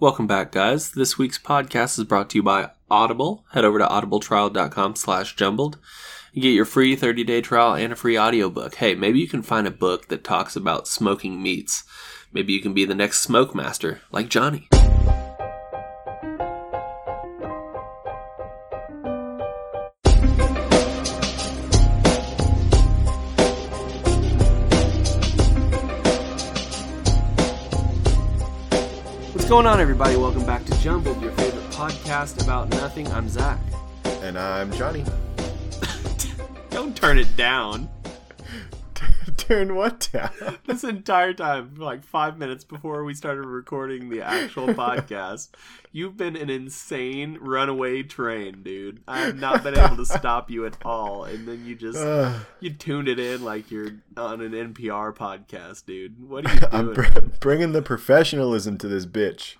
Welcome back, guys. This week's podcast is brought to you by Audible. Head over to audibletrial.com slash jumbled. You get your free 30-day trial and a free audiobook. Hey, maybe you can find a book that talks about smoking meats. Maybe you can be the next smoke master, like Johnny. Going on, everybody? Welcome back to Jumbled, your favorite podcast about nothing. I'm Zach. And I'm Johnny. Don't turn it down. Turn what down? this entire time, like five minutes before we started recording the actual podcast, you've been an insane runaway train, dude. I have not been able to stop you at all, and then you just you tuned it in like you're on an NPR podcast, dude. What are you doing? I'm br- bringing the professionalism to this bitch.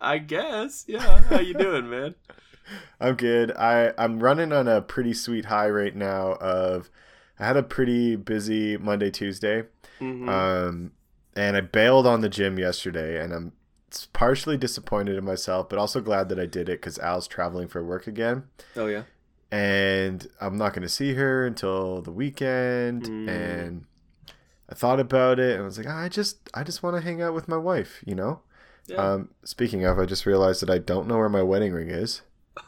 I guess, yeah. How you doing, man? I'm good. I I'm running on a pretty sweet high right now. Of I had a pretty busy Monday Tuesday, Mhm. um, and I bailed on the gym yesterday, and I'm partially disappointed in myself, but also glad that I did it because Al's traveling for work again. oh yeah. and I'm not going to see her until the weekend. Mm. And I thought about it and I was like, "Ah, I just, I just want to hang out with my wife, you know. Yeah. Um, speaking of, I just realized that I don't know where my wedding ring is.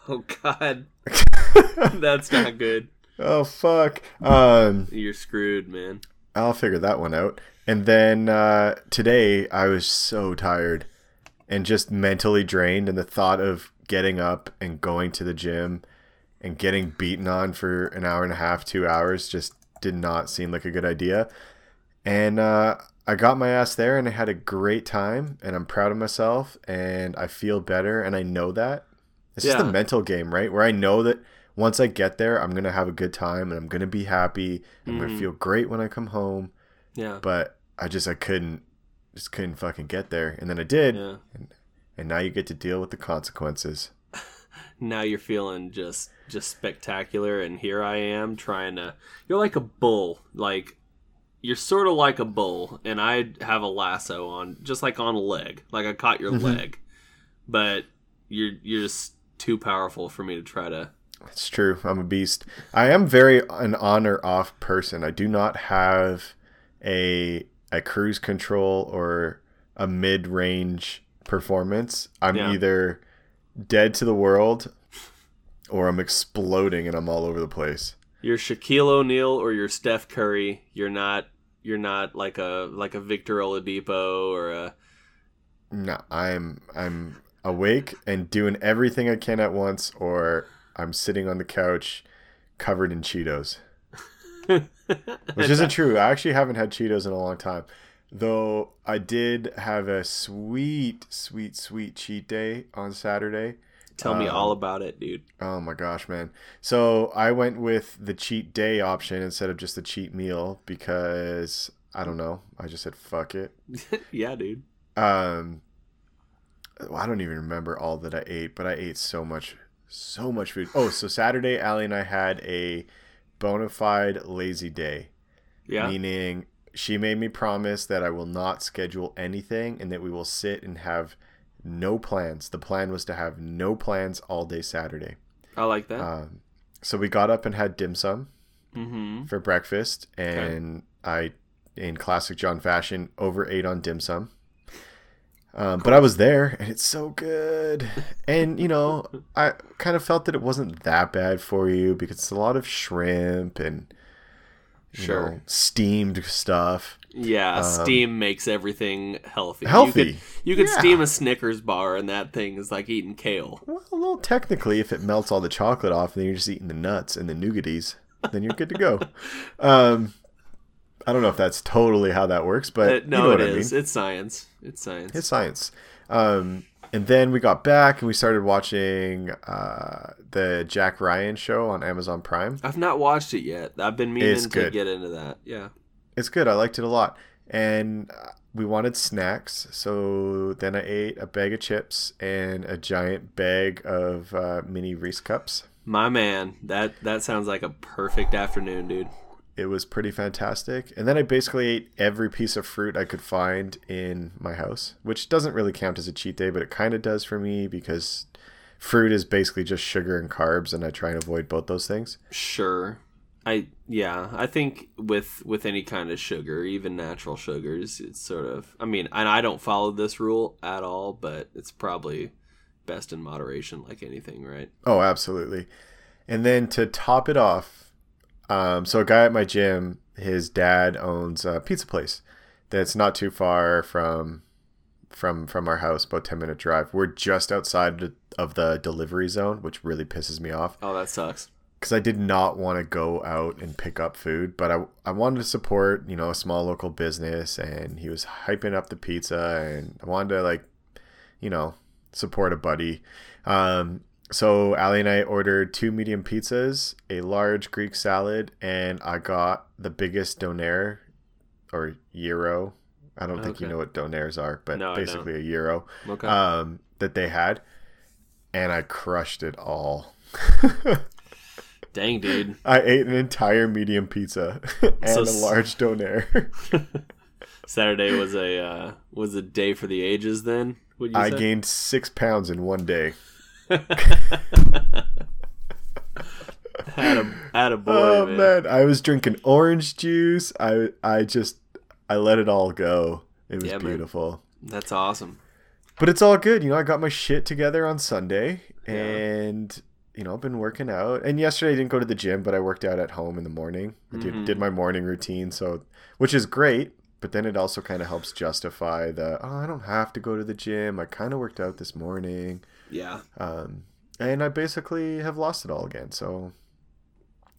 oh God, that's not good. Oh fuck. Um, You're screwed, man. I'll figure that one out. And then uh, today I was so tired and just mentally drained, and the thought of getting up and going to the gym and getting beaten on for an hour and a half, two hours just did not seem like a good idea. And uh, I got my ass there and I had a great time, and I'm proud of myself, and I feel better, and I know that. It's just Yeah. a mental game, right? Where I know that once I get there, I'm gonna have a good time and I'm gonna be happy. I'm gonna Mhm. feel great when I come home Yeah. but I just I couldn't just couldn't fucking get there and then I did Yeah. and now you get to deal with the consequences. now you're feeling just just spectacular and here i am trying to you're like a bull like you're sort of like a bull and i have a lasso on just like on a leg like i caught your Mhm. leg but you're you're just too powerful for me to try to It's true. I'm a beast. I am very an on or off person. I do not have a a cruise control or a mid range performance. I'm Yeah. either dead to the world or I'm exploding and I'm all over the place. you're shaquille o'neal or you're steph curry you're not you're not like a like a victor oladipo or a No, I'm I'm awake and doing everything I can at once, or I'm sitting on the couch covered in Cheetos, which isn't true. I actually haven't had Cheetos in a long time, though. I did have a sweet, sweet, sweet cheat day on Saturday. tell me Um, all about it dude Oh my gosh, man! So I went with the cheat day option instead of just the cheat meal because I don't know. I just said fuck it. yeah dude um I don't even remember all that I ate, but I ate so much so much food. Oh, so Saturday Allie and I had a bona fide lazy day. yeah Meaning she made me promise that I will not schedule anything and that we will sit and have no plans. The plan was to have no plans all day Saturday. i like that Um, so we got up and had dim sum mm-hmm for breakfast, and I, in classic John fashion, overate on dim sum. Um, but I was there, and it's so good. And you know, I kind of felt that it wasn't that bad for you because it's a lot of shrimp and Sure. know, steamed stuff. Yeah, Um, steam makes everything healthy. Healthy. You could, you could Yeah. steam a Snickers bar, and that thing is like eating kale. Well, well, technically, if it melts all the chocolate off, and then you're just eating the nuts and the nougaties, then you're good to go. Um, I don't know if that's totally how that works, but Uh, you no, know it what I mean. It's science. It's science. It's science. Um, and then we got back and we started watching uh, the Jack Ryan show on Amazon Prime. I've not watched it yet. I've been meaning It's to good. get into that. Yeah. It's good. I liked it a lot. And uh, we wanted snacks, so then I ate a bag of chips and a giant bag of uh, mini Reese cups. My man, that that sounds like a perfect afternoon, dude. It was pretty fantastic. And then I basically ate every piece of fruit I could find in my house, which doesn't really count as a cheat day, but it kind of does for me because fruit is basically just sugar and carbs, and I try and avoid both those things. Sure. I yeah, I think with with any kind of sugar, even natural sugars, it's sort of I mean, and I don't follow this rule at all, but it's probably best in moderation like anything, right? Oh, absolutely. And then to top it off, um, so a guy at my gym, his dad owns a pizza place that's not too far from from from our house, about ten minute drive. We're just outside of the delivery zone, which really pisses me off. Oh, that sucks. Because I did not want to go out and pick up food, but I, I wanted to support you know a small local business, and he was hyping up the pizza, and I wanted to like, you know, support a buddy. Um, so Allie and I ordered two medium pizzas, a large Greek salad, and I got the biggest donair or gyro. I don't think you know what donairs are, but No, basically a gyro Okay. um, that they had, and I crushed it all. Dang, dude. I ate an entire medium pizza and So a large donair. Saturday was a uh, was a day for the ages. Then would you I say? gained six pounds in one day. Had a had a boy. oh man. man. I was drinking orange juice. I I just I let it all go. It was Yeah, man. beautiful. That's awesome. But it's all good. You know, I got my shit together on Sunday Yeah. and you know, I've been working out. And yesterday I didn't go to the gym, but I worked out at home in the morning. I did, Mhm. did my morning routine, so which is great, but then it also kind of helps justify the oh, I don't have to go to the gym. I kind of worked out this morning. Yeah. Um and I basically have lost it all again. So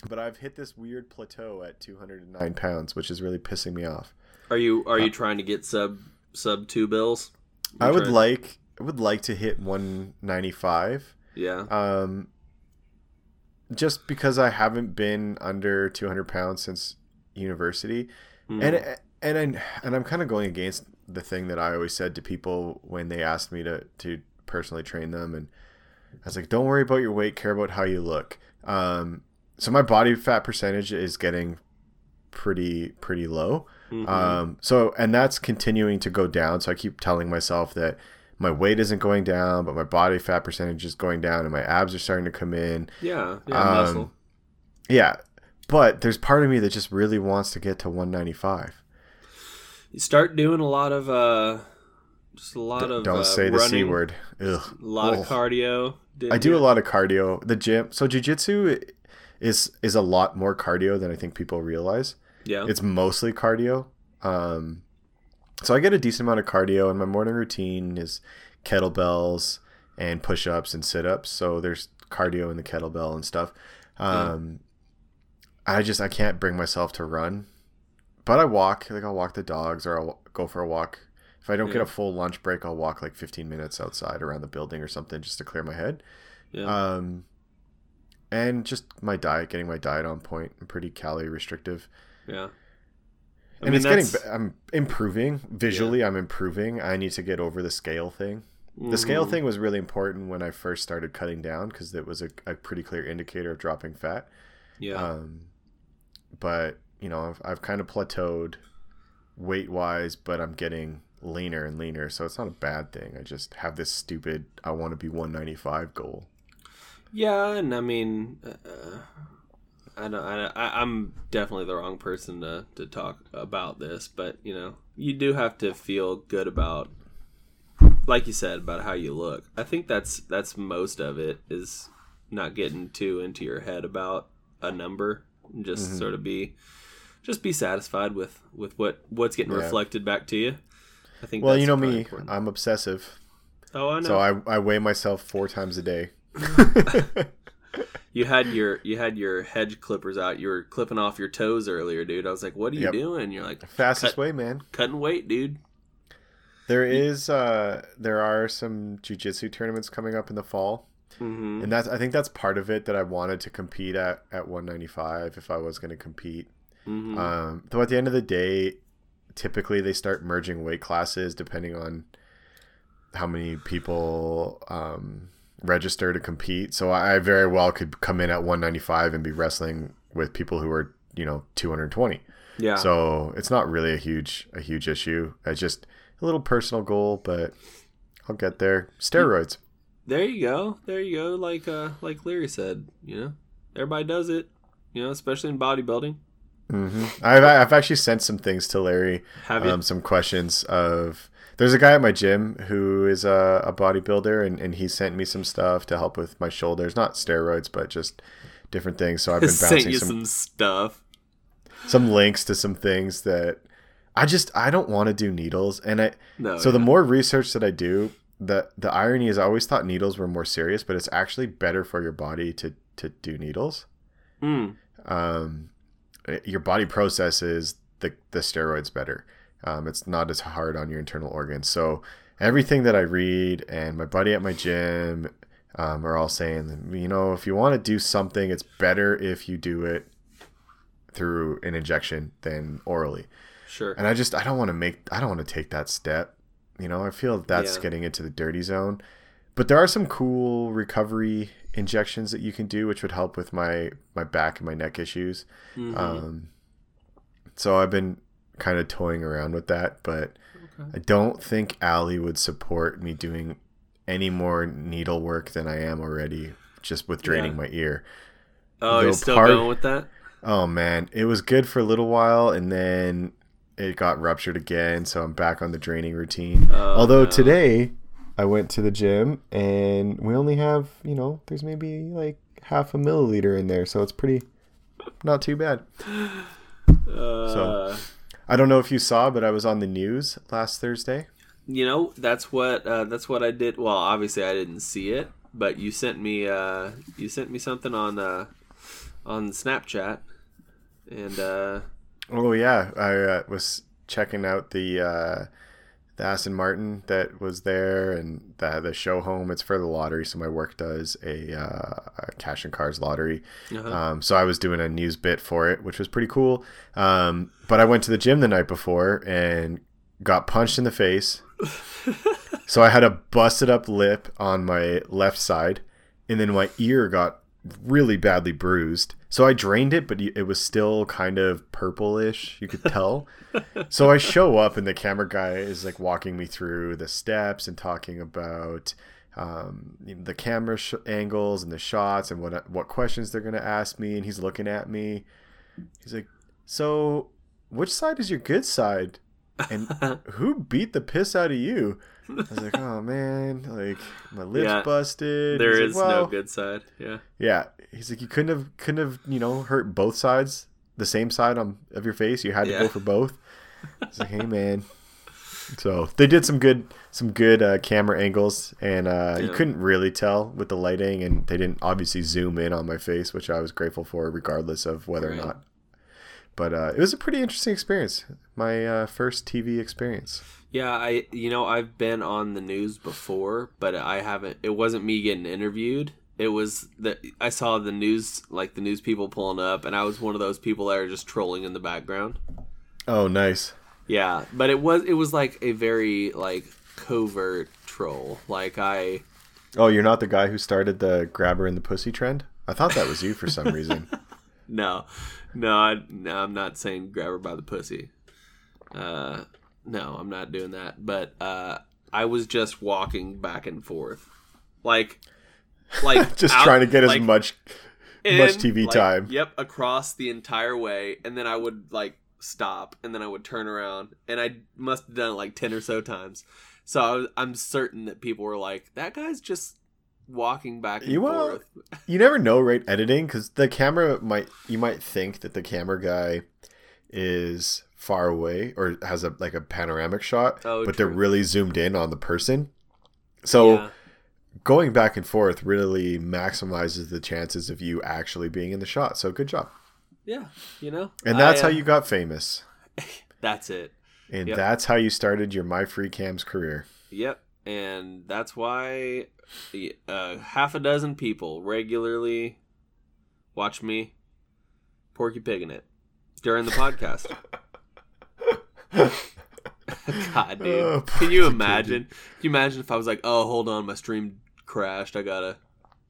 but I've hit this weird plateau at 209 pounds, which is really pissing me off. Are you are you trying to get sub sub two bills? You Uh, I would trying- like I would like to hit 195. Yeah. Um, just because I haven't been under 200 pounds since university, Mhm. and and I, and I'm kind of going against the thing that I always said to people when they asked me to to personally train them, and I was like, don't worry about your weight, care about how you look. Um, so my body fat percentage is getting pretty pretty low. Mhm. Um, so and that's continuing to go down. So I keep telling myself that my weight isn't going down, but my body fat percentage is going down, and my abs are starting to come in. yeah. Yeah. um, muscle. Yeah, but there's part of me that just really wants to get to 195. You start doing a lot of uh, just a lot of Don't uh, say the c word. Ugh. A lot Ugh. of cardio. I do you? a lot of cardio. The gym. So jujitsu is is a lot more cardio than I think people realize. Yeah. It's mostly cardio. Um, so I get a decent amount of cardio, and my morning routine is kettlebells and push ups and sit ups. So there's cardio in the kettlebell and stuff. Um, I just I can't bring myself to run, but I walk. Like I'll walk the dogs, or I'll go for a walk. If I don't get a full lunch break, I'll walk like 15 minutes outside around the building or something just to clear my head. yeah. Um, and just my diet, getting my diet on point. I'm pretty calorie restrictive yeah. I and mean, it's getting that's- be- i'm improving visually i'm improving i need to get over the scale thing the scale Mhm. thing was really important when i first started cutting down because it was a, a pretty clear indicator of dropping fat Yeah. um, but you know i've, I've kind of plateaued weight wise but i'm getting leaner and leaner so it's not a bad thing i just have this stupid i want to be 195 goal Yeah, and I mean, uh, I don't, I, I'm definitely the wrong person to, to talk about this, but you know, you do have to feel good about, like you said, about how you look. I think that's that's most of it is not getting too into your head about a number, and just Mm-hmm. sort of be, just be satisfied with with what what's getting Yeah. reflected back to you. I think. well that's you know me important. i'm obsessive oh, I know. so I, I weigh myself four times a day You had your you had your hedge clippers out. You were clipping off your toes earlier, dude. I was like, "What are you Yep. doing?" You're like, fastest Cut- way man "Cutting weight, dude." There is uh there are some jujitsu tournaments coming up in the fall. hmm And that's I think that's part of it that I wanted to compete at at 195 if I was going to compete. hmm Um though at the end of the day typically they start merging weight classes depending on how many people um register to compete. So I very well could come in at 195 and be wrestling with people who are you know 220. Yeah. So it's not really a huge a huge issue. It's just a little personal goal, but I'll get there. Steroids. There you go. There you go. Like uh like Leary said, you know, everybody does it. You know, especially in bodybuilding. Hmm I've I've actually sent some things to Larry. Have you? Um, some questions of. There's a guy at my gym who is a, a bodybuilder, and, and he sent me some stuff to help with my shoulders. Not steroids, but just different things. So I've been Sent bouncing you some some stuff. some links to some things that I just I don't want to do needles, and I No. so the Oh, more research that I do, the the irony is I always thought needles were more serious, but it's actually better for your body to to do needles. Mm. Um, your body processes the the steroids better. Um, it's not as hard on your internal organs. So everything that I read and my buddy at my gym um, are all saying, you know, if you want to do something, it's better if you do it through an injection than orally. Sure. And I just I don't want to make I don't want to take that step. You know, I feel that's Yeah. getting into the dirty zone. But there are some cool recovery injections that you can do, which would help with my my back and my neck issues. Mhm. Um, so I've been kind of toying around with that, but Okay. I don't think Allie would support me doing any more needle work than I am already, just with draining Yeah. my ear. oh, you're still part- going with that? Oh man, it was good for a little while, and then it got ruptured again. So I'm back on the draining routine. Oh, Although no. today I went to the gym, and we only have you know, there's maybe like half a milliliter in there, so it's pretty not too bad. Uh, I don't know if you saw, but I was on the news last Thursday. you know, that's what uh, that's what I did. Well, obviously I didn't see it, but you sent me uh, you sent me something on uh, on Snapchat, and uh, Oh yeah, I uh, was checking out the uh, the Aston Martin that was there, and the the show home. It's for the lottery, so my work does a, uh, a cash and cars lottery. uh-huh. Um, so I was doing a news bit for it, which was pretty cool. Um, but I went to the gym the night before and got punched in the face. so I had a busted up lip on my left side, and then my ear got really badly bruised. So I drained it, but it was still kind of purplish. You could tell. so I show up, and the camera guy is like walking me through the steps and talking about um, the camera sh- angles and the shots and what what questions they're gonna ask me. And he's looking at me. He's like, "So, which side is your good side?" And who beat the piss out of you? I was like, oh man, like my lips Yeah, busted. there is like, no good side. Yeah. Yeah, he's like, you couldn't have, couldn't have, you know, hurt both sides, the same side on of your face. You had to Yeah. go for both. It's like, hey man. So they did some good, some good uh, camera angles, and uh, you couldn't really tell with the lighting, and they didn't obviously zoom in on my face, which I was grateful for, regardless of whether Right. or not. But uh, it was a pretty interesting experience. My uh, first TV experience. Yeah, I you know I've been on the news before, but I haven't. It wasn't me getting interviewed. It was that I saw the news, like the news people pulling up, and I was one of those people that are just trolling in the background. Oh, nice. Yeah, but it was it was like a very like covert troll. Like I Oh, you're not the guy who started the grabber in the pussy trend? I thought that was you for some reason. no, no, I, no, I'm not saying grab her by the pussy. Uh, no, I'm not doing that. But uh, I was just walking back and forth, like, like Just out- trying to get like, as much in, much TV like, time. Yep, across the entire way, and then I would like stop, and then I would turn around, and I must have done it like ten or so times. So I was, I'm certain that people were like, "That guy's just walking back and You forth." you never know right editing? Because the camera might you might think that the camera guy is far away or has a like a panoramic shot Oh, but they're really zoomed in on the person. So Yeah. going back and forth really maximizes the chances of you actually being in the shot. So good job. Yeah, you know, and that's I, how uh, you got famous. That's it. and Yep. that's how you started your my free cams career. Yep, and that's why uh, half a dozen people regularly watch me Porky Pigging it during the podcast. God, dude, Oh, can you imagine? Can you imagine if I was like, "Oh, hold on, my stream crashed. I gotta,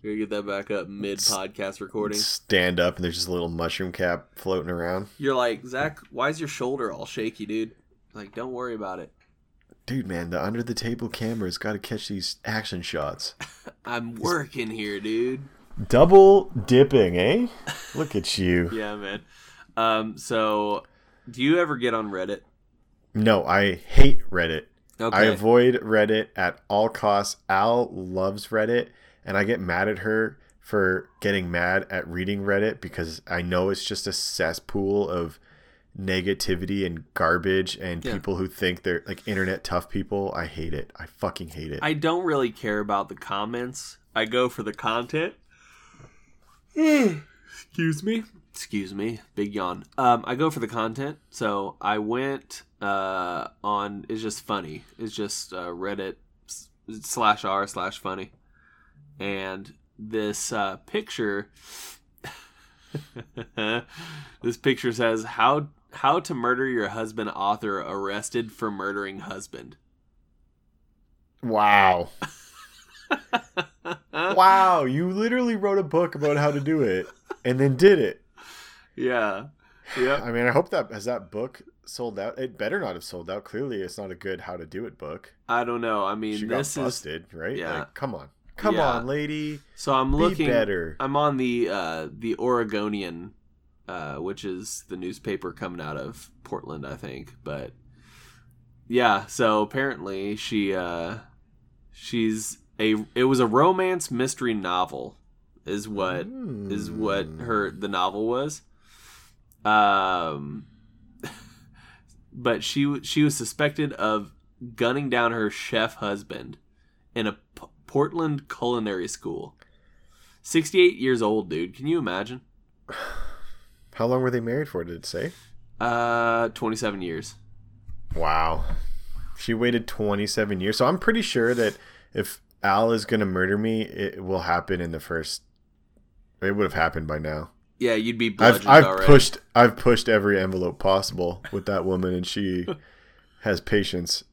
Here, get that back up mid podcast recording. Stand up and there's just a little mushroom cap floating around. You're like Zach. Why is your shoulder all shaky, dude? Like, don't worry about it. Dude, man, the under the table camera's got to catch these action shots. I'm working here, dude. Double dipping, eh? Look at you. Yeah, man. Um, so do you ever get on Reddit? No, I hate Reddit. Okay. I avoid Reddit at all costs. Al loves Reddit, and I get mad at her for getting mad at reading Reddit because I know it's just a cesspool of negativity and garbage and Yeah. people who think they're like internet tough people. I hate it. I fucking hate it. I don't really care about the comments. I go for the content. Excuse me. Excuse me. Big yawn. Um, I go for the content. So I went uh, on. It's just funny. It's just uh, Reddit slash r slash funny, and this uh, picture. this picture says how how to murder your husband. Author arrested for murdering husband. wow. wow, you literally wrote a book about how to do it and then did it. Yeah. Yeah. I mean, I hope that has that book sold out. It better not have sold out. Clearly, it's not a good how to do it book. I don't know. I mean, She got this is busted, right? yeah. Like, come on, come Yeah. on, lady. so I'm Be looking. better. I'm on the uh, the Oregonian, uh, which is the newspaper coming out of Portland, I think. But yeah, so apparently she uh, she's a it was a romance mystery novel, is what is what Hmm. her the novel was. Um, but she she was suspected of gunning down her chef husband in a P- Portland culinary school. Sixty eight years old, dude. Can you imagine? How long were they married for? Did it say? Uh, twenty seven years. Wow. She waited 27 years. So I'm pretty sure that if Al is going to murder me, it will happen in the first. It would have happened by now. Yeah, you'd be I've I've already. pushed I've pushed every envelope possible with that woman, and she has patience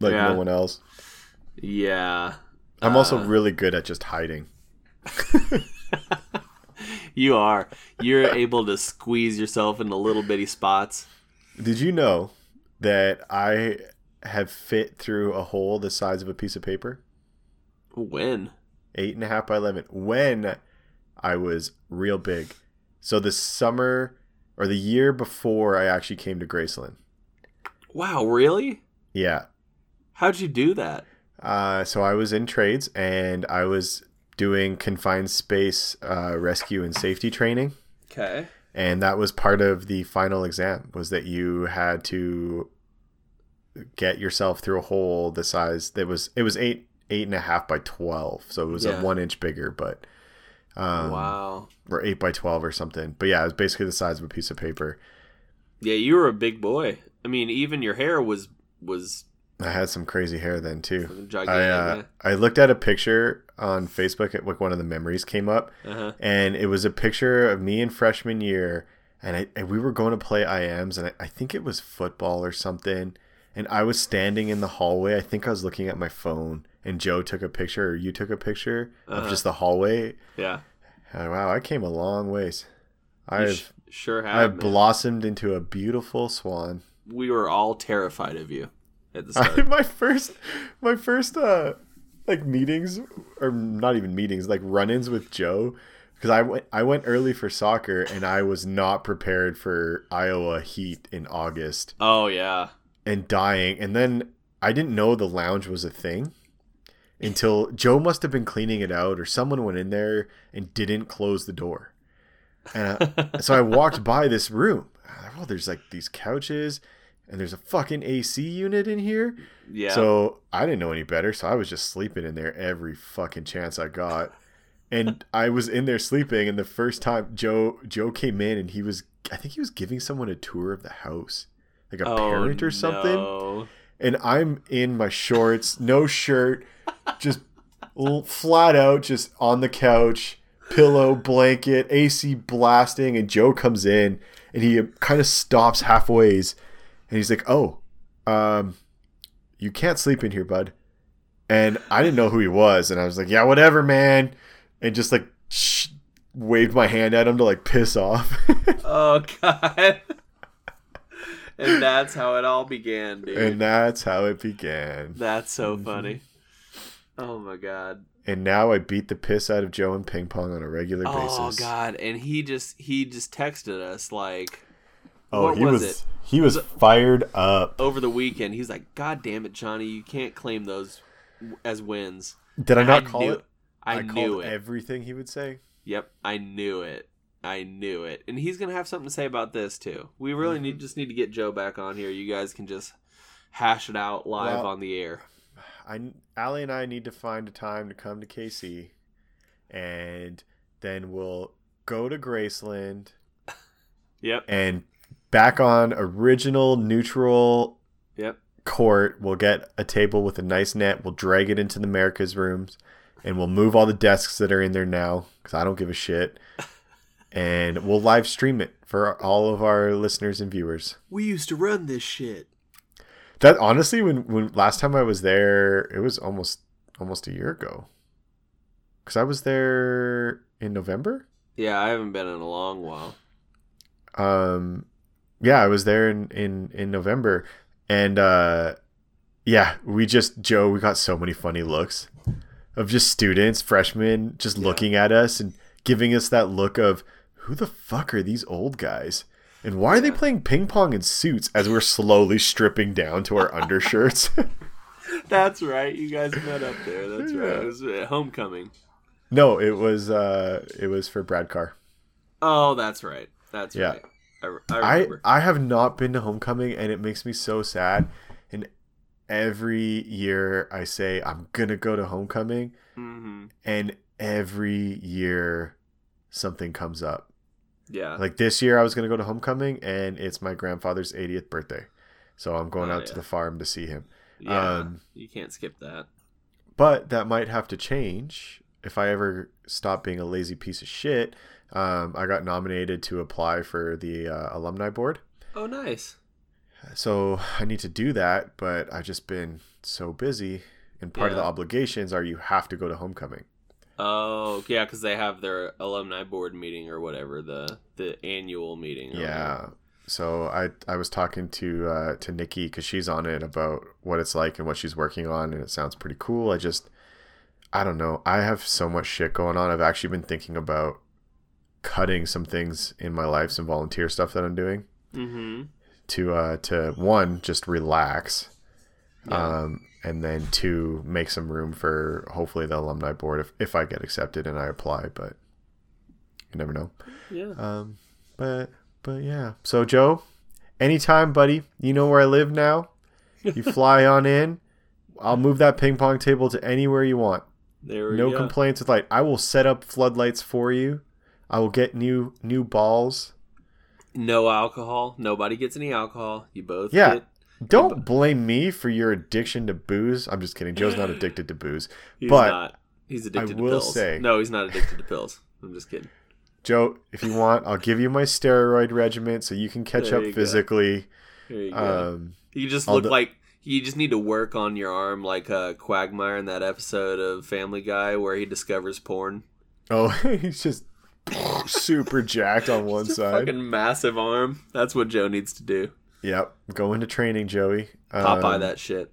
like Yeah. no one else. Yeah, I'm also Uh, really good at just hiding. you are. You're able to squeeze yourself into little bitty spots. Did you know that I have fit through a hole the size of a piece of paper? When? Eight and a half by eleven. When I was real big. So the summer or the year before I actually came to Graceland. Wow, really? Yeah. How'd you do that? Uh, so I was in trades and I was doing confined space uh, rescue and safety training. Okay. and that was part of the final exam was that you had to get yourself through a hole the size that was it was eight eight and a half by 12 so it was Yeah. a one inch bigger but um wow. or eight by 12 or something but yeah it was basically the size of a piece of paper Yeah, you were a big boy. I mean, even your hair was was i had some crazy hair then too. I, uh, I looked at a picture on facebook at like one of the memories came up uh huh. and it was a picture of me in freshman year and, I, and we were going to play IMs and I, I think it was football or something and I was standing in the hallway I think I was looking at my phone and Joe took a picture or you took a picture of Uh-huh. just the hallway Yeah. And wow I came a long ways I've sh- sure have. I've blossomed into a beautiful swan we were all terrified of you at the I, start. my first my first uh like meetings or not even meetings like run-ins with Joe because I went I went early for soccer and I was not prepared for Iowa heat in August oh yeah. and dying and then I didn't know the lounge was a thing until Joe must have been cleaning it out or someone went in there and didn't close the door and I, so I walked by this room oh there's like these couches and there's a fucking AC unit in here Yeah. so I didn't know any better, so I was just sleeping in there every fucking chance I got. And I was in there sleeping, and the first time Joe Joe came in, and he was I think he was giving someone a tour of the house, like a Oh, parent or something. no. And I'm in my shorts, no shirt, just flat out, just on the couch, pillow, blanket, AC blasting, and Joe comes in, and he kind of stops halfways, and he's like, "Oh, um." you can't sleep in here, bud. And I didn't know who he was, and I was like, yeah, whatever, man. and just like sh- waved my hand at him to like piss off. Oh god. and that's how it all began, dude. and that's how it began. that's so funny. Oh my god. And now I beat the piss out of Joe and ping pong on a regular Oh basis. Oh god, and he just he just texted us like Oh, what he was, was, it? He was fired up. over the weekend. He's like, "God damn it, Johnny, you can't claim those as wins." Did I not I call knew- it? I, called knew it. everything he would say. Yep, I knew it. I knew it. And he's gonna have something to say about this too. We really Mm-hmm. need just need to get Joe back on here. You guys can just hash it out live Well- on the air. I Allie and I need to find a time to come to KC, and then we'll go to Graceland Yep. and back on original neutral Yep. court. We'll get a table with a nice net. We'll drag it into the America's rooms, and we'll move all the desks that are in there now because I don't give a shit. And we'll live stream it for all of our listeners and viewers. We used to run this shit. That honestly, when when last time I was there, it was almost almost a year ago. Because I was there in November. Yeah, I haven't been in a long while. Um, yeah, I was there in in in November, and uh, yeah, we just Joe, we got so many funny looks of just students, freshmen, just Yeah. looking at us and giving us that look of who the fuck are these old guys. And why are they playing ping pong in suits as we're slowly stripping down to our undershirts? That's right. You guys met up there. That's right. It was homecoming. No, it was uh it was for Brad Carr. Oh, that's right. That's Yeah. right. I, I I. I have not been to homecoming and it makes me so sad. And every year I say I'm gonna go to homecoming hmm and every year something comes up. Yeah. Like this year I was gonna go to homecoming and it's my grandfather's 80th birthday. So I'm going Oh, out to the farm to see him. yeah. um, you can't skip that. But that might have to change if I ever stop being a lazy piece of shit. Um, I got nominated to apply for the uh, alumni board. Oh, nice. So I need to do that, but I've just been so busy. And part of the obligations are you have to go to homecoming. Oh, yeah, because they have their alumni board meeting or whatever the the annual meeting. Yeah. So I I was talking to uh, to Nikki because she's on it about what it's like and what she's working on, and it sounds pretty cool. I just I don't know. I have so much shit going on. I've actually been thinking about cutting some things in my life, some volunteer stuff that I'm doing. Mm-hmm. to uh to one just relax Yeah. um, and then to make some room for hopefully the alumni board if, if I get accepted and I apply, but you never know. yeah. Um, but but yeah. So Joe, anytime, buddy, you know where I live now. You fly on in. I'll move that ping pong table to anywhere you want. There we No go. complaints with light. I will set up floodlights for you. I will get new new balls. No alcohol. Nobody gets any alcohol. You both Yeah. get. Don't blame me for your addiction to booze. I'm just kidding. Joe's not addicted to booze. He's But not. He's addicted to will pills. say- no, he's not addicted to pills. I'm just kidding. Joe, if you want, I'll give you my steroid regimen so you can catch There up you go. physically. There you go. Um, you just look do- like you just need to work on your arm, like uh, Quagmire in that episode of Family Guy where he discovers porn. oh, he's just super jacked on one side. fucking massive arm. That's what Joe needs to do. Yep, go into training, Joey. Popeye Um, that shit.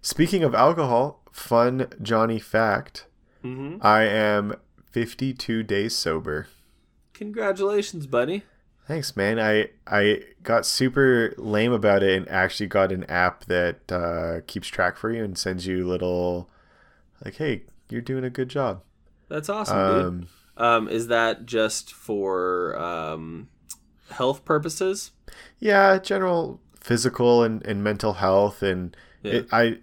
Speaking of alcohol, fun Johnny fact: hmm I am 52 days sober. Congratulations, buddy. Thanks, man. I I got super lame about it and actually got an app that uh, keeps track for you and sends you little like, "Hey, you're doing a good job." That's awesome, dude. Um, is that just for um, health purposes? yeah, general physical and, and mental health, and Yeah. it, I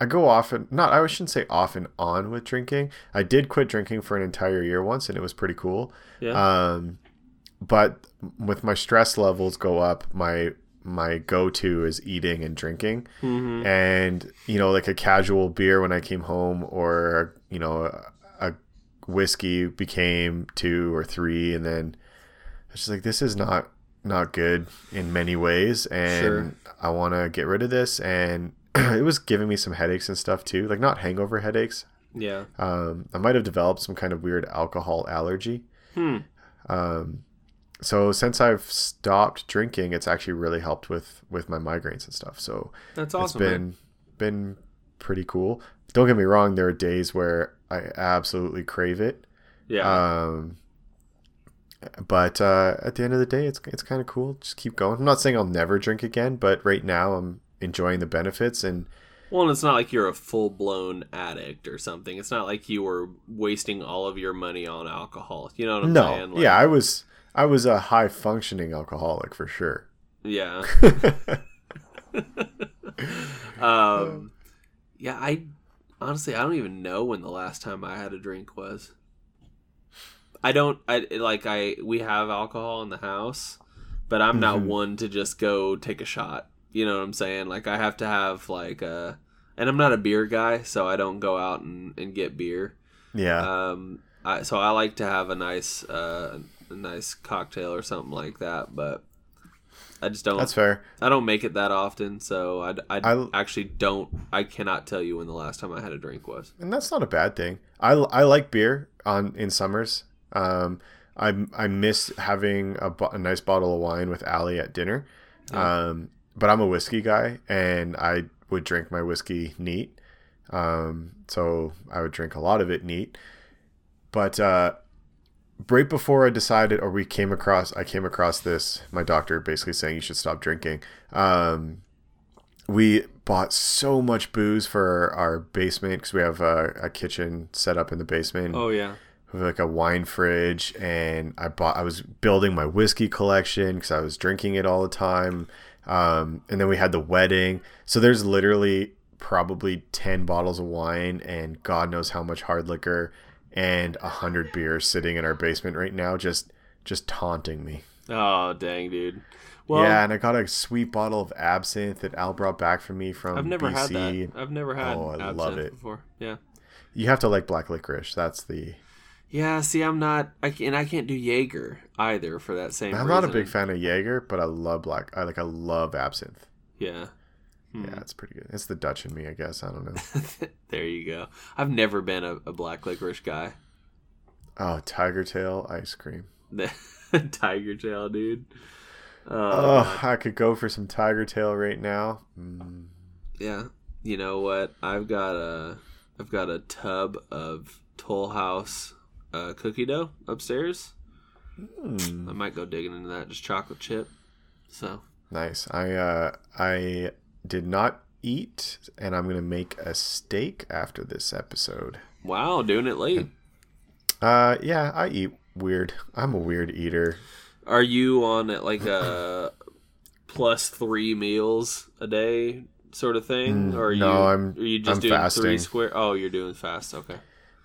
I go off and not I shouldn't say off and on with drinking. I did quit drinking for an entire year once, and it was pretty cool. Yeah. Um, but with my stress levels go up, my my go to is eating and drinking, hmm and you know, like a casual beer when I came home, or you know, whiskey became two or three, and then it's just like this is not not good in many ways, and Sure. I want to get rid of this, and it was giving me some headaches and stuff too, like not hangover headaches, Yeah. Um, I might have developed some kind of weird alcohol allergy. Hmm. Um, so since I've stopped drinking, it's actually really helped with with my migraines and stuff. So That's awesome. it's man. been been pretty cool. Don't get me wrong, there are days where I absolutely crave it. Yeah. Um, but uh, at the end of the day, it's it's kind of cool. Just keep going. I'm not saying I'll never drink again, but right now I'm enjoying the benefits and well, and it's not like you're a full blown addict or something. It's not like you were wasting all of your money on alcohol. You know what I'm no, saying? Like, yeah, I was I was a high functioning alcoholic for sure. Yeah. um, yeah, I honestly I don't even know when the last time I had a drink was. I don't I like I we have alcohol in the house, but I'm not Mhm. one to just go take a shot. You know what I'm saying? Like I have to have like a and I'm not a beer guy, so I don't go out and, and get beer. yeah, Um I so I like to have a nice uh a nice cocktail or something like that, but I just don't that's fair. I don't make it that often, so I, I, I- actually don't. I cannot tell you when the last time I had a drink was. and that's not a bad thing. I, I like beer on in summers. Um, I I miss having a, a nice bottle of wine with Allie at dinner. Um, but I'm a whiskey guy, and I would drink my whiskey neat. Um, so I would drink a lot of it neat. But uh, right before I decided, or we came across, I came across this. My doctor basically saying you should stop drinking. Um, we bought so much booze for our basement because we have a, a kitchen set up in the basement Oh yeah, with like a wine fridge and i bought i was building my whiskey collection because i was drinking it all the time um, and then we had the wedding so there's literally probably 10 bottles of wine and god knows how much hard liquor and a hundred beers sitting in our basement right now just just taunting me oh dang, dude. Well, yeah and i got a sweet bottle of absinthe that al brought back for me from I've never BC. had that. I've never had Oh, I love it. before. Yeah, you have to like black licorice that's the yeah. See, I'm not, I can, and I can't do Jaeger either for that same. i'm not a big fan of jaeger but i love black i like i love absinthe Yeah. Hmm. Yeah, it's pretty good. It's the Dutch in me, I guess. I don't know. there you go. I've never been a, a black licorice guy. Oh, tiger tail ice cream. Tiger tail, dude. Uh, Oh, I could go for some tiger tail right now. Mm. Yeah. You know what? I've got a I've got a tub of Toll House uh, cookie dough upstairs. Hmm. I might go digging into that, just chocolate chip. So Nice. I uh, I did not eat, and I'm gonna make a steak after this episode. wow, doing it late. Uh, yeah, I eat weird. I'm a weird eater. Are you on like a plus three meals a day sort of thing, Mm, or are you? no, I'm- Are you just I'm doing three square? Oh, you're doing fast. Okay.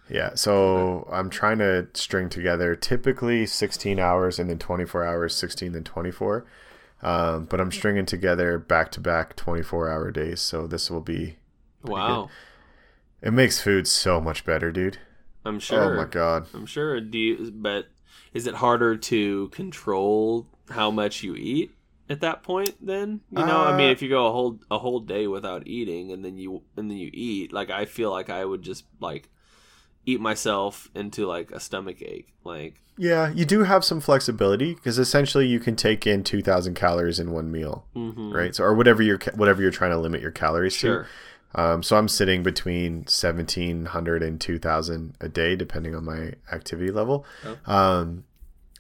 Yeah, so I'm trying to string together typically 16 hours and then 24 hours, 16 then 24. Um, but I'm stringing together back to back 24 hour days, so this will be. Wow. It makes food so much better, dude. I'm sure. Oh my god. I'm sure. Do you, but is it harder to control how much you eat at that point? Then you know, I mean, Uh, if you go a whole a whole day without eating, and then you and then you eat, like I feel like I would just like eat myself into like a stomach ache. Like Yeah, you do have some flexibility because essentially you can take in 2,000 calories in one meal, mhm. right? So or whatever you're whatever you're trying to limit your calories sure, to. Um, so I'm sitting between 1,700 and 2,000 a day, depending on my activity level. Oh. Um,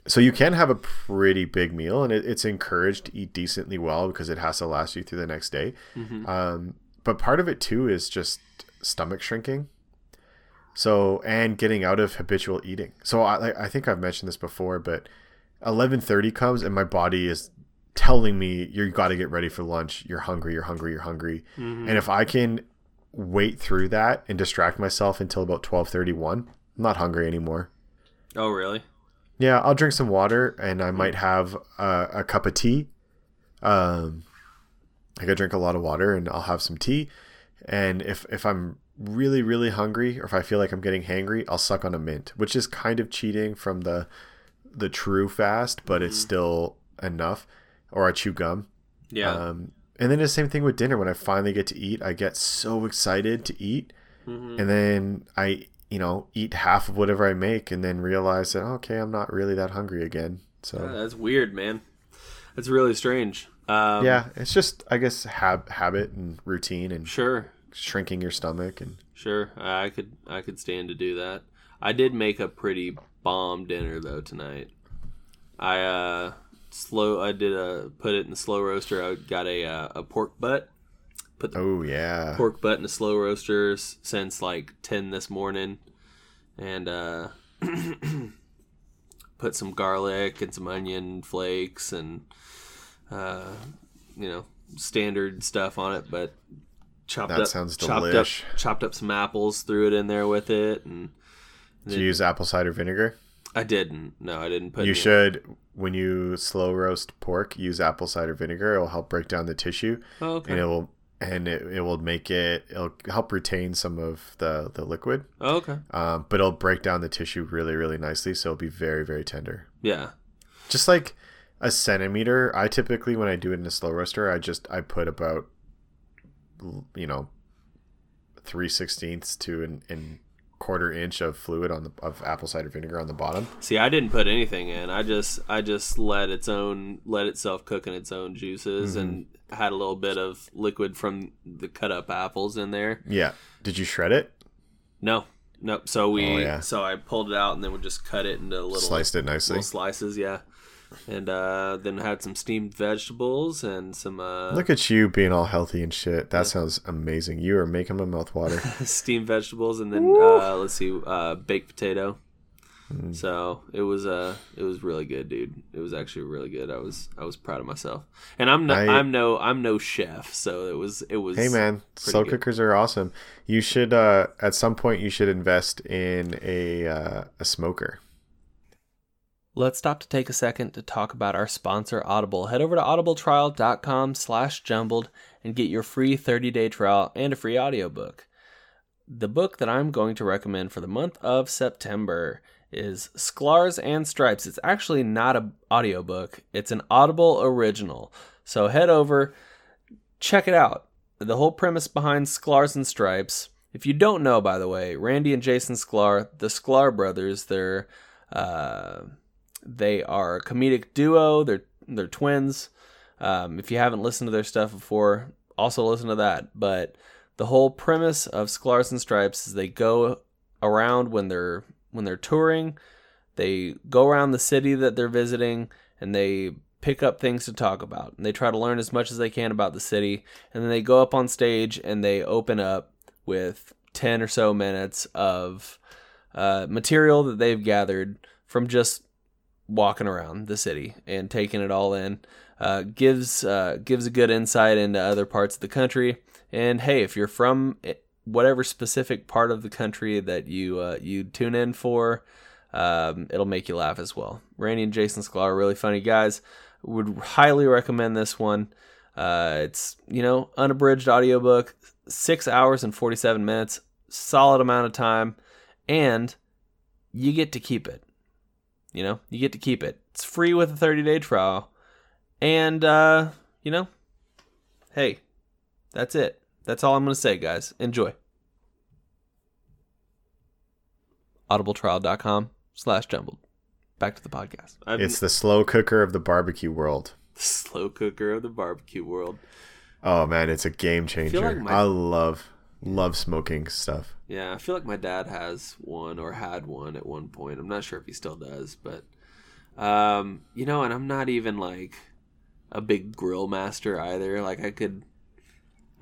so you can have a pretty big meal, and it, it's encouraged to eat decently well because it has to last you through the next day. Mhm. Um, but part of it too is just stomach shrinking. So and getting out of habitual eating. So I I think I've mentioned this before, but 11:30 comes and my body is telling me you got to get ready for lunch. You're hungry. You're hungry. You're hungry. Mhm. And if I can wait through that and distract myself until about 12:31, I'm not hungry anymore. oh really? Yeah, I'll drink some water and I might have a, a cup of tea. Um, I could drink a lot of water and I'll have some tea. And if if I'm really really hungry or if I feel like I'm getting hangry, I'll suck on a mint, which is kind of cheating from the the true fast, but it's Mhm. still enough. Or I chew gum. Yeah. Um, and then the same thing with dinner. When I finally get to eat, I get so excited to eat, Mhm. and then I you know eat half of whatever I make, and then realize that okay, I'm not really that hungry again. So Yeah, that's weird, man. That's really strange. Um, yeah, it's just I guess hab- habit and routine and Sure. Shrinking your stomach and Sure. I could. I could stand to do that. I did make a pretty bomb dinner though tonight. I uh slow. I did a put it in the slow roaster. I got a uh, a pork butt. Put the oh yeah, pork butt in the slow roasters since like 10 this morning and uh put some garlic and some onion flakes and uh you know standard stuff on it but chopped That up sounds chopped up chopped up some apples threw it in there with it and Did you use apple cider vinegar? I didn't no I didn't put You should when you slow roast pork, use apple cider vinegar. It'll help break down the tissue, oh, okay and it will and it, it will make it. It'll help retain some of the the liquid, oh, okay um, but it'll break down the tissue really really nicely. So it'll be very very tender. yeah Just like a centimeter. I typically when I do it in a slow roaster, I just I put about you know three sixteenths to an, an quarter inch of fluid on the of apple cider vinegar on the bottom. See, I didn't put anything in. I just I just let its own let itself cook in its own juices Mm-hmm. and had a little bit of liquid from the cut up apples in there. Yeah. Did you shred it? No. Nope. So we Oh, yeah. so I pulled it out and then we just cut it into little Sliced it nicely. little slices, yeah. And uh, then had some steamed vegetables and some uh, Look at you being all healthy and shit. That sounds amazing. You are making my mouth water. steamed vegetables and then uh, let's see uh, baked potato. Mm. So it was uh it was really good, dude. It was actually really good. I was I was proud of myself. And I'm no, I- I'm no I'm no chef, so it was it was hey man, slow good. cookers are awesome. You should uh at some point you should invest in a uh, a smoker. Let's stop to take a second to talk about our sponsor, Audible. Head over to audibletrial.com slash jumbled and get your free 30-day trial and a free audiobook. The book that I'm going to recommend for the month of September is Sklar's and Stripes. It's actually not an audiobook, it's an Audible original. So head over, check it out. The whole premise behind Sklar's and Stripes. If you don't know, by the way, Randy and Jason Sklar, the Sklar brothers, they're uh, they are a comedic duo. They're they're twins. Um, if you haven't listened to their stuff before, also listen to that. But the whole premise of Sklar's and Stripes is they go around when they're when they're touring. They go around the city that they're visiting and they pick up things to talk about. And they try to learn as much as they can about the city. And then they go up on stage and they open up with 10 or so minutes of uh, material that they've gathered from just walking around the city and taking it all in. Uh, gives uh, gives a good insight into other parts of the country. And hey, if you're from whatever specific part of the country that you uh, you tune in for, um, it'll make you laugh as well. Randy and Jason Sklar are really funny guys. Would highly recommend this one. Uh, it's you know unabridged audiobook, six hours and forty seven minutes, solid amount of time, and you get to keep it. You know, you get to keep it. It's free with a 30 day trial. And, uh, you know, hey, that's it. That's all I'm going to say, guys. Enjoy. Audibletrial.com slash jumbled. Back to the podcast. I'm It's the slow cooker of the barbecue world. the slow cooker of the barbecue world. Oh man, it's a game changer. like my- I love love smoking stuff. Yeah, I feel like my dad has one or had one at one point. I'm not sure if he still does, but um, you know, and I'm not even like a big grill master either. Like I could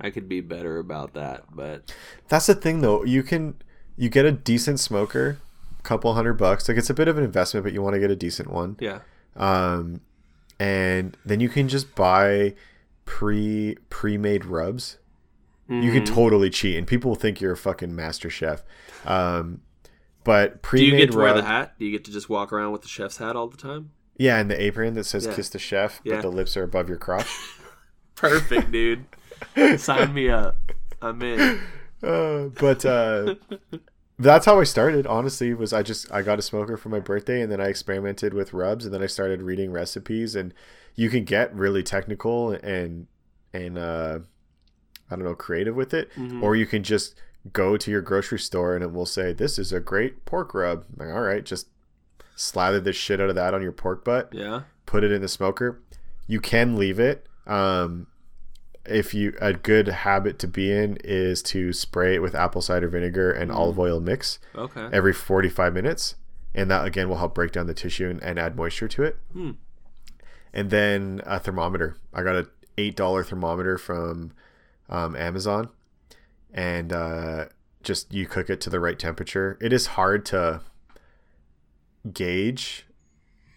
I could be better about that, but That's the thing though. You can you get a decent smoker, couple hundred bucks. Like it's a bit of an investment, but you want to get a decent one. yeah. Um, and then you can just buy pre pre made rubs. You Mm-hmm. can totally cheat, and people will think you're a fucking master chef. Um, but Do you get to wear the hat? Do you get to just walk around with the chef's hat all the time? yeah, and the apron that says Yeah. "Kiss the Chef," Yeah. but the lips are above your crotch. Perfect, dude. Sign me up. I'm in. Uh, but uh, that's how I started. Honestly, was I just I got a smoker for my birthday, and then I experimented with rubs, and then I started reading recipes, and you can get really technical and and uh, I don't know creative with it, Mhm. or you can just go to your grocery store and it will say, "This is a great pork rub." I'm like, all right, just slather the shit out of that on your pork butt. Yeah. Put it in the smoker. You can leave it. Um, if you a good habit to be in is to spray it with apple cider vinegar and olive oil mix Okay. every 45 minutes and that again will help break down the tissue and, and add moisture to it Hmm. and then a thermometer i got a eight dollar thermometer from um, amazon and uh, just you cook it to the right temperature. It is hard to gauge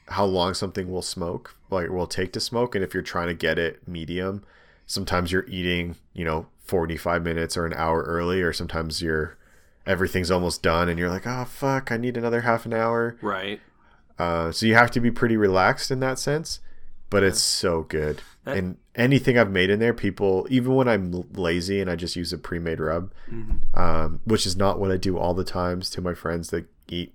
how long something will smoke like will take to smoke and if you're trying to get it medium sometimes you're eating you know 45 minutes or an hour early or sometimes you're everything's almost done and you're like oh fuck i need another half an hour. Right. uh, so you have to be pretty relaxed in that sense but it's so good That- and anything i've made in there people even when i'm lazy and i just use a pre-made rub Mhm. um, which is not what i do all the times to my friends that eat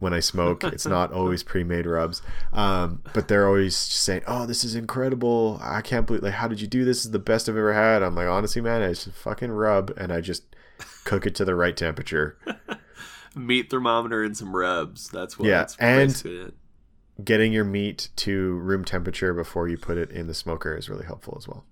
when i smoke it's not always pre-made rubs um, but they're always saying oh this is incredible i can't believe like how did you do this? this is the best i've ever had i'm like honestly man i just fucking rub and i just cook it to the right temperature Meat thermometer and some rubs. That's what. Yeah, That's and-. Getting your meat to room temperature before you put it in the smoker is really helpful as well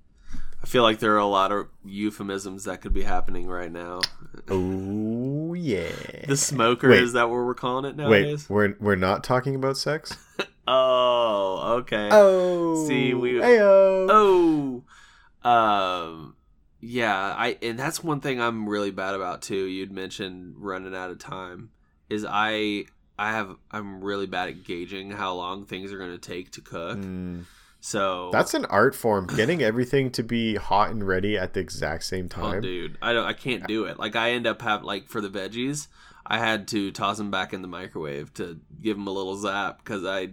I feel like there are a lot of euphemisms that could be happening right now. oh yeah The smoker Wait. is that what we're calling it nowadays? wait we're, we're not talking about sex Oh, okay. oh See, we- Ayo. Oh, um, yeah. I and that's one thing I'm really bad about too. You'd mentioned running out of time. Is I I have I'm really bad at gauging how long things are going to take to cook. Mm. So That's an art form. Getting everything to be hot and ready at the exact same oh, time. dude. I don't. I can't do it. Like I end up have like for the veggies, I had to toss them back in the microwave to give them a little zap because I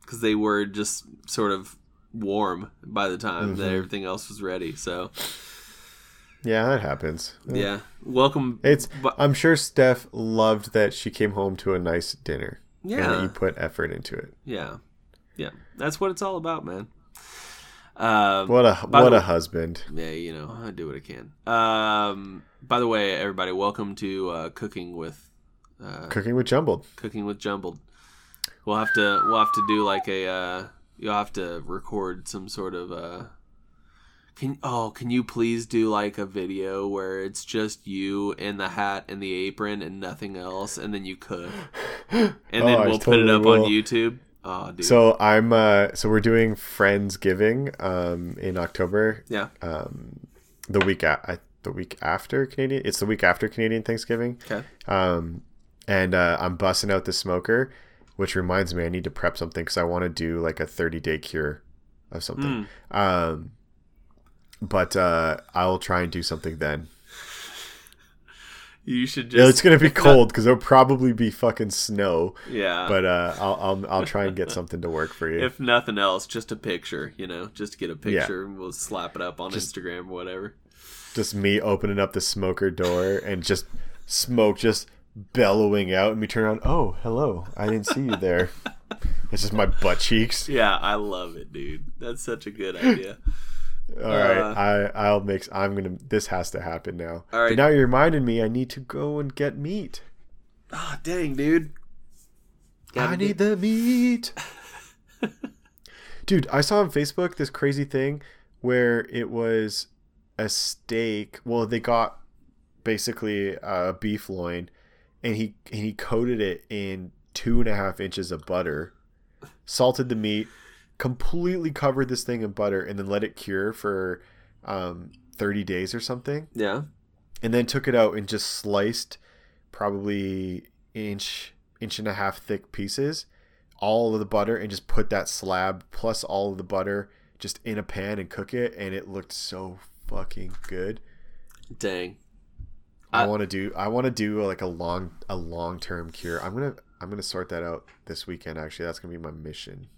because they were just sort of warm by the time that Mhm. everything else was ready. So yeah, that happens. yeah, welcome. It's. I'm sure Steph loved that she came home to a nice dinner and that yeah, you put effort into it. yeah, yeah. That's what it's all about, man. Um, What a what the- a husband. yeah, you know, I do what I can. Um, by the way, everybody, welcome to uh, cooking with uh, Cooking with jumbled. cooking with jumbled. We'll have to we'll have to do like a uh, you'll have to record some sort of uh can oh can you please do like a video where it's just you in the hat and the apron and nothing else and then you cook and then Oh, I we'll put it totally up on. YouTube. Oh dude. So I'm uh so we're doing Friendsgiving um in October. yeah. Um the week a- I, the week after Canadian it's the week after Canadian Thanksgiving. Okay. Um and uh I'm busting out the smoker, which reminds me I need to prep something cuz I want to do like a 30-day cure of something. Mm. Um but uh I'll try and do something then. You should Yeah, just it's gonna be cold because it'll probably be fucking snow. yeah. But uh, I'll, I'll I'll try and get something to work for you. if nothing else, just a picture, you know, just get a Yeah. picture and we'll slap it up on Just- Instagram or whatever. just me opening up the smoker door and just smoke just bellowing out, and me turn around. Oh, hello! I didn't see you there. It's just my butt cheeks. Yeah, I love it, dude. That's such a good idea. All right, Uh, I I'll mix. I'm gonna. This has to happen now. All right. But now you reminded me. I need to go and get meat. Ah, dang, dude. Gotta I need the meat. Dude, I saw on Facebook this crazy thing where it was a steak. Well, they got basically a beef loin, and he and he coated it in two and a half inches of butter, salted the meat, completely covered this thing in butter, and then let it cure for um, thirty days or something. Yeah. and then took it out and just sliced probably inch inch and a half thick pieces all of the butter and just put that slab plus all of the butter just in a pan and cook it and it looked so fucking good. Dang. i, I- want to do i want to do like a long a long term cure. I'm gonna i'm gonna sort that out this weekend actually. That's gonna be my mission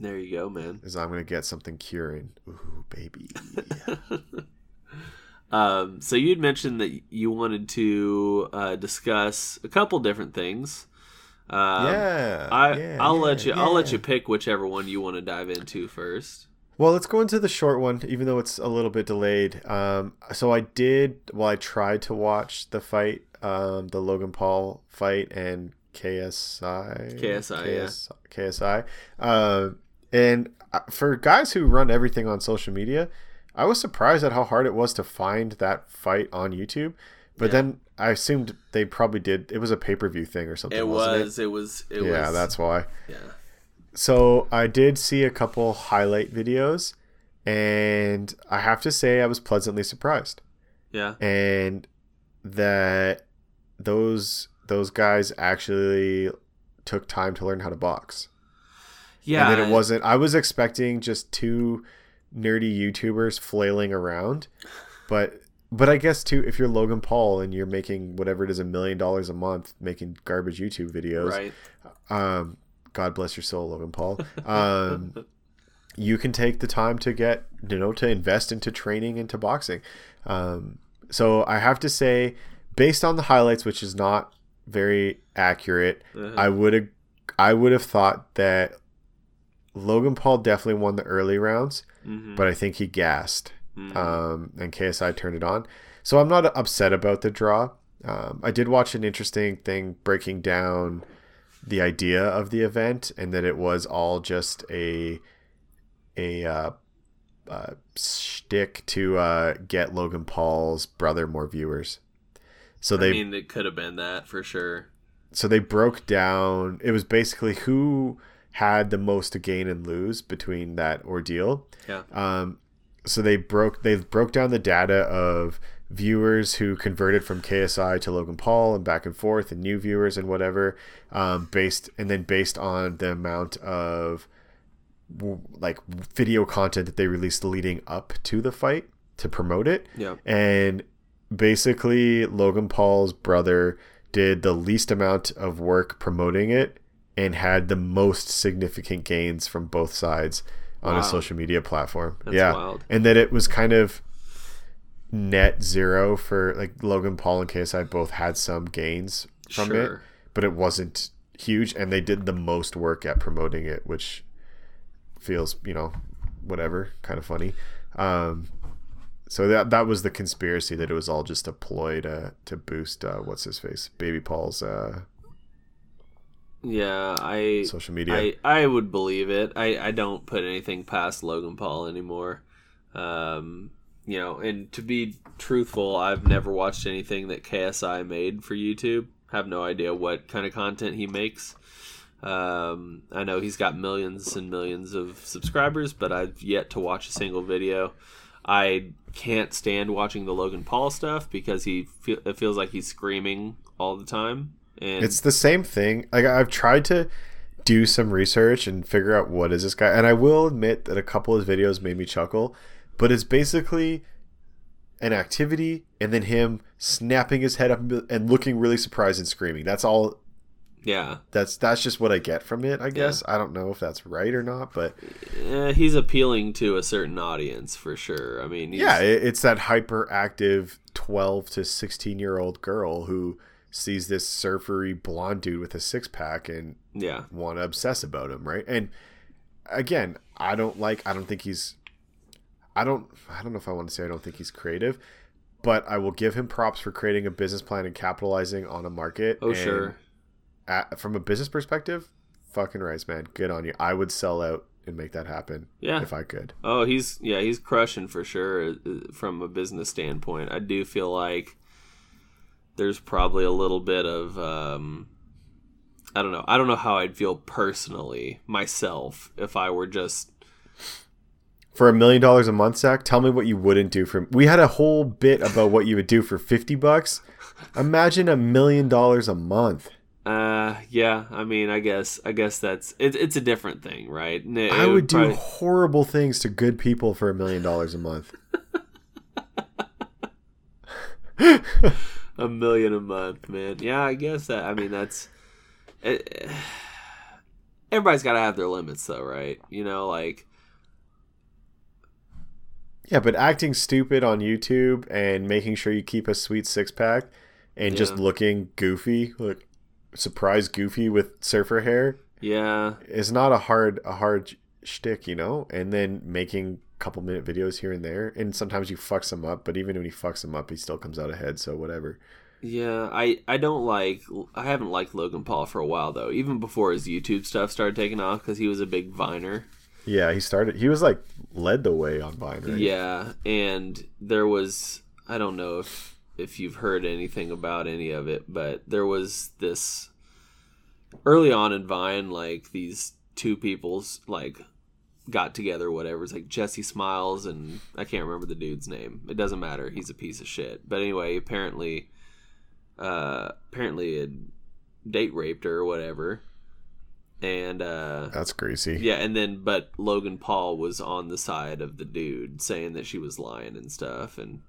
There you go, man. is i'm gonna get something curing ooh baby Um, so you'd mentioned that you wanted to uh, discuss a couple different things. Um, yeah I yeah, I'll yeah, let you I'll let you pick whichever one you want to dive into first. Well, let's go into the short one, even though it's a little bit delayed. Um, so I did. Well, I tried to watch the fight, um, the Logan Paul fight, and KSI. KSI, yeah. KSI. Uh, and uh, for guys who run everything on social media, I was surprised at how hard it was to find that fight on YouTube. But Yeah. then I assumed they probably did. It was a pay per view thing or something. It was. It, was. It yeah, was. that's why. Yeah. So I did see a couple highlight videos, and I have to say I was pleasantly surprised, Yeah. and that those those guys actually took time to learn how to box. Yeah. and it wasn't. I was expecting just two nerdy YouTubers flailing around, but but I guess too, if you're Logan Paul and you're making whatever it is a million dollars a month making garbage YouTube videos, Right. um, God bless your soul, Logan Paul. Um, you can take the time to get you know to invest into training into boxing. Um, so I have to say, based on the highlights, which is not very accurate, Uh-huh. I would have I would have thought that Logan Paul definitely won the early rounds, Mhm. but I think he gassed Mhm. um, and KSI turned it on. So I'm not upset about the draw. Um, I did watch an interesting thing breaking down the idea of the event and that it was all just a a uh, uh, shtick to uh, get Logan Paul's brother more viewers. So they I mean, it could have been that for sure. so they broke down it was basically who had the most to gain and lose between that ordeal Yeah. um, so they broke they broke down the data of viewers who converted from KSI to Logan Paul and back and forth and new viewers and whatever um, based and then based on the amount of like video content that they released leading up to the fight to promote it Yeah. and basically Logan Paul's brother did the least amount of work promoting it and had the most significant gains from both sides on Wow. a social media platform. That's yeah. wild. And that it was kind of net zero for like Logan Paul and KSI both had some gains from it, but it wasn't huge and they did the most work at promoting it, which feels, you know, whatever, kind of funny. Um so that that was the conspiracy that it was all just a ploy to to boost uh, what's his face, Baby Paul's uh, Yeah. I. social media. I, I would believe it. I, I don't put anything past Logan Paul anymore. Um, you know, and to be truthful, I've never watched anything that KSI made for YouTube. Have no idea what kind of content he makes. Um, I know he's got millions and millions of subscribers, but I've yet to watch a single video. I can't stand watching the Logan Paul stuff because he fe- it feels like he's screaming all the time. And It's the same thing. Like I've tried to do some research and figure out what is this guy, and I will admit that a couple of his videos made me chuckle, but it's basically an activity and then him snapping his head up and looking really surprised and screaming. That's all. yeah, That's that's just what I get from it. I guess I don't know if that's right or not, but he's appealing to a certain audience for sure. I mean, he's, yeah, it's that hyperactive twelve to sixteen year old girl who sees this surfery blonde dude with a six pack and yeah, want to obsess about him, right? And again, I don't like. I don't think he's. I don't. I don't know if I want to say I don't think he's creative, but I will give him props for creating a business plan and capitalizing on a market. Oh sure, At, from a business perspective, fucking rice, man. Good on you. I would sell out and make that happen yeah. if I could. Oh, he's yeah, he's crushing for sure uh, from a business standpoint. I do feel like there's probably a little bit of um I don't know. I don't know how I'd feel personally myself if I were just For a million dollars a month, Zach, tell me what you wouldn't do for. We had a whole bit about what you would do for fifty bucks. Imagine a million dollars a month. uh yeah, I mean, I guess I guess that's it, it's a different thing, right? And it- I it would do probably- horrible things to good people for a million dollars a month. a million a month, man. Yeah, I guess that. I mean, that's. It, everybody's got to have their limits, though, right? You know, like Yeah, but acting stupid on YouTube and making sure you keep a sweet six pack and just looking goofy, like surprise goofy with surfer hair yeah, is not a hard a hard shtick, you know, and then making couple minute videos here and there. And sometimes you fucks him up, but even when he fucks him up, he still comes out ahead. So whatever. Yeah, I I don't like I haven't liked Logan Paul for a while though. Even before his YouTube stuff started taking off because he was a big viner. Yeah, he started. He was like led the way on Vine, right? Yeah, and there was I don't know if if you've heard anything about any of it, but there was this early on in Vine, like these two people's like got together, whatever. It's like Jessi Smiles and I can't remember the dude's name. It doesn't matter. He's a piece of shit. But anyway, apparently, uh, apparently it date raped her or whatever. And uh, that's crazy. Yeah, and then but Logan Paul was on the side of the dude, saying that she was lying and stuff. And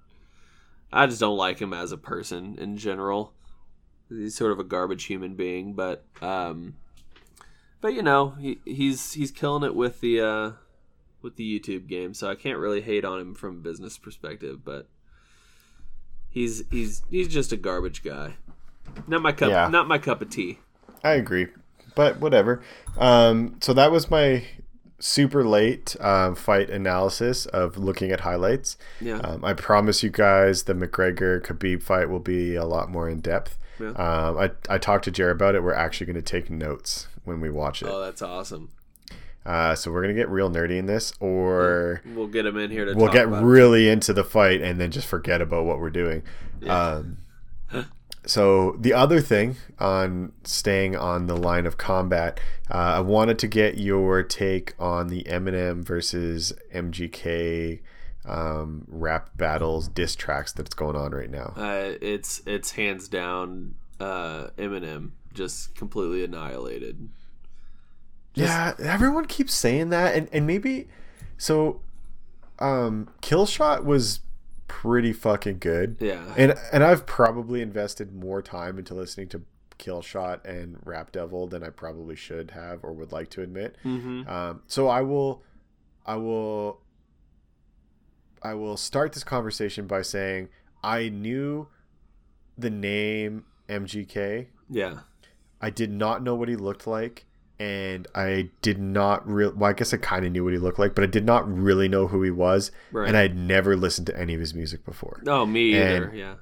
I just don't like him as a person in general. He's sort of a garbage human being, but um, but you know he, he's he's killing it with the uh, with the YouTube game, so I can't really hate on him from a business perspective. But he's he's he's just a garbage guy. Not my cup. Yeah. Not my cup of tea. I agree, but whatever. Um, so that was my super late um, fight analysis of looking at highlights. Yeah. Um, I promise you guys the McGregor Khabib fight will be a lot more in depth. Yeah. Um, I I talked to Jared about it. We're actually going to take notes when we watch it. Oh, that's awesome. Uh, so we're gonna get real nerdy in this, or we'll get him in here to. We'll get really it. into the fight and then just forget about what we're doing. Yeah. Um, so the other thing on staying on the line of combat, uh, I wanted to get your take on the Eminem versus MGK um, rap battles, diss tracks that's going on right now. Uh, it's it's hands down uh, Eminem just completely annihilated. Just... Yeah, everyone keeps saying that, and and maybe so. Um, Killshot was pretty fucking good. Yeah, and and I've probably invested more time into listening to Killshot and Rap Devil than I probably should have or would like to admit. Mm-hmm. Um, so I will, I will, I will start this conversation by saying I knew the name MGK. Yeah. I did not know what he looked like, and I did not real. Well, I guess I kind of knew what he looked like, but I did not really know who he was, right. and I had never listened to any of his music before. No, me and either. Yeah.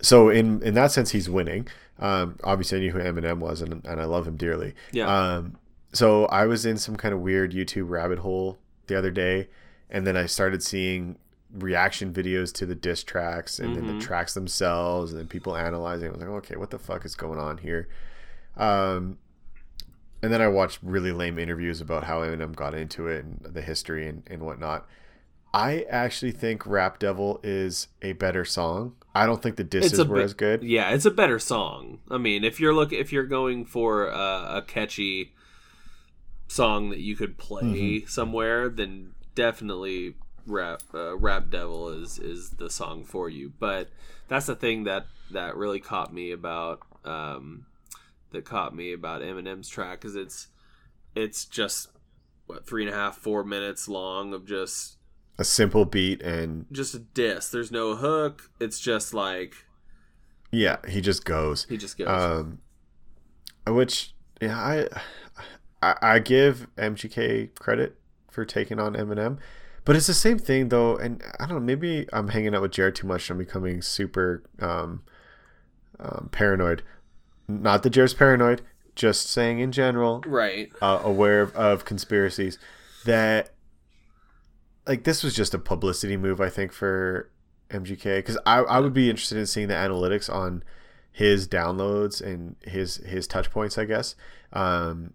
So in in that sense, he's winning. Um, obviously, I knew who Eminem was, and and I love him dearly. Yeah. Um, so I was in some kind of weird YouTube rabbit hole the other day, and then I started seeing reaction videos to the diss tracks and mm-hmm. then the mm-hmm. tracks themselves and then people analyzing. I was like, okay, what the fuck is going on here? Um, and then I watched really lame interviews about how Eminem got into it and the history and, and whatnot. I actually think Rap Devil is a better song. I don't think the disses were as good. Yeah, it's a better song. I mean, if you're look if you're going for a, a catchy song that you could play mm-hmm. somewhere, then definitely Rap uh, Rap Devil is is the song for you. But that's the thing that that really caught me about um, that caught me about Eminem's track is it's it's just what three and a half four minutes long of just a simple beat and just a diss. There's no hook. It's just like yeah, he just goes. He just goes. Um, which yeah, I, I I give MGK credit for taking on Eminem, but it's the same thing though. And I don't know, maybe I'm hanging out with Jared too much. I'm becoming super um, um, paranoid. Not that Jared's paranoid, just saying in general, right? Uh, aware of, of conspiracies that like this was just a publicity move, I think, for MGK because I, I would be interested in seeing the analytics on his downloads and his his touch points, I guess. Um,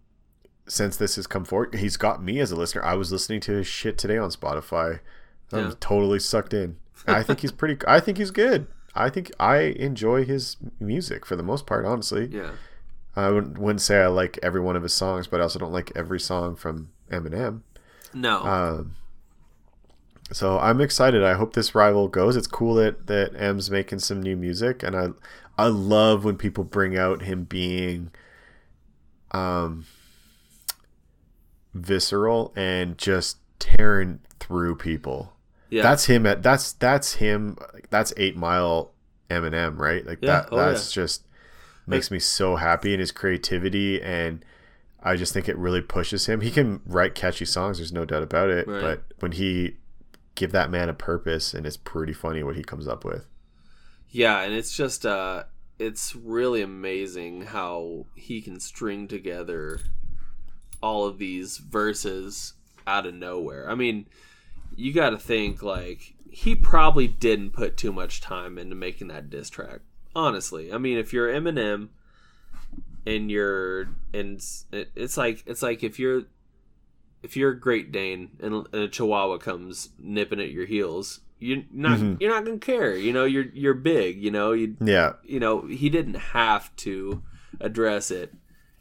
since this has come forward, he's got me as a listener. I was listening to his shit today on Spotify. I'm yeah. totally sucked in. I think he's pretty. I think he's good. I think I enjoy his music for the most part, honestly. Yeah. I wouldn't, wouldn't say I like every one of his songs, but I also don't like every song from Eminem. No. Um, so I'm excited. I hope this rival goes. It's cool that that M's making some new music, and I I love when people bring out him being um visceral and just tearing through people. Yeah. That's him at that's that's him that's 8 Mile Eminem, right? Like yeah. that oh, that's yeah. just makes me so happy in his creativity and I just think it really pushes him. He can write catchy songs, there's no doubt about it. Right. But when he give that man a purpose, and it's pretty funny what he comes up with. Yeah, and it's just uh it's really amazing how he can string together all of these verses out of nowhere. I mean, you got to think like he probably didn't put too much time into making that diss track. Honestly, I mean, if you're Eminem and you're and it's- like it's like if you're if you're a Great Dane and, a Chihuahua comes nipping at your heels, you're not Mhm. you're not gonna care. You know, you're you're big. You know, you Yeah, you know he didn't have to address it,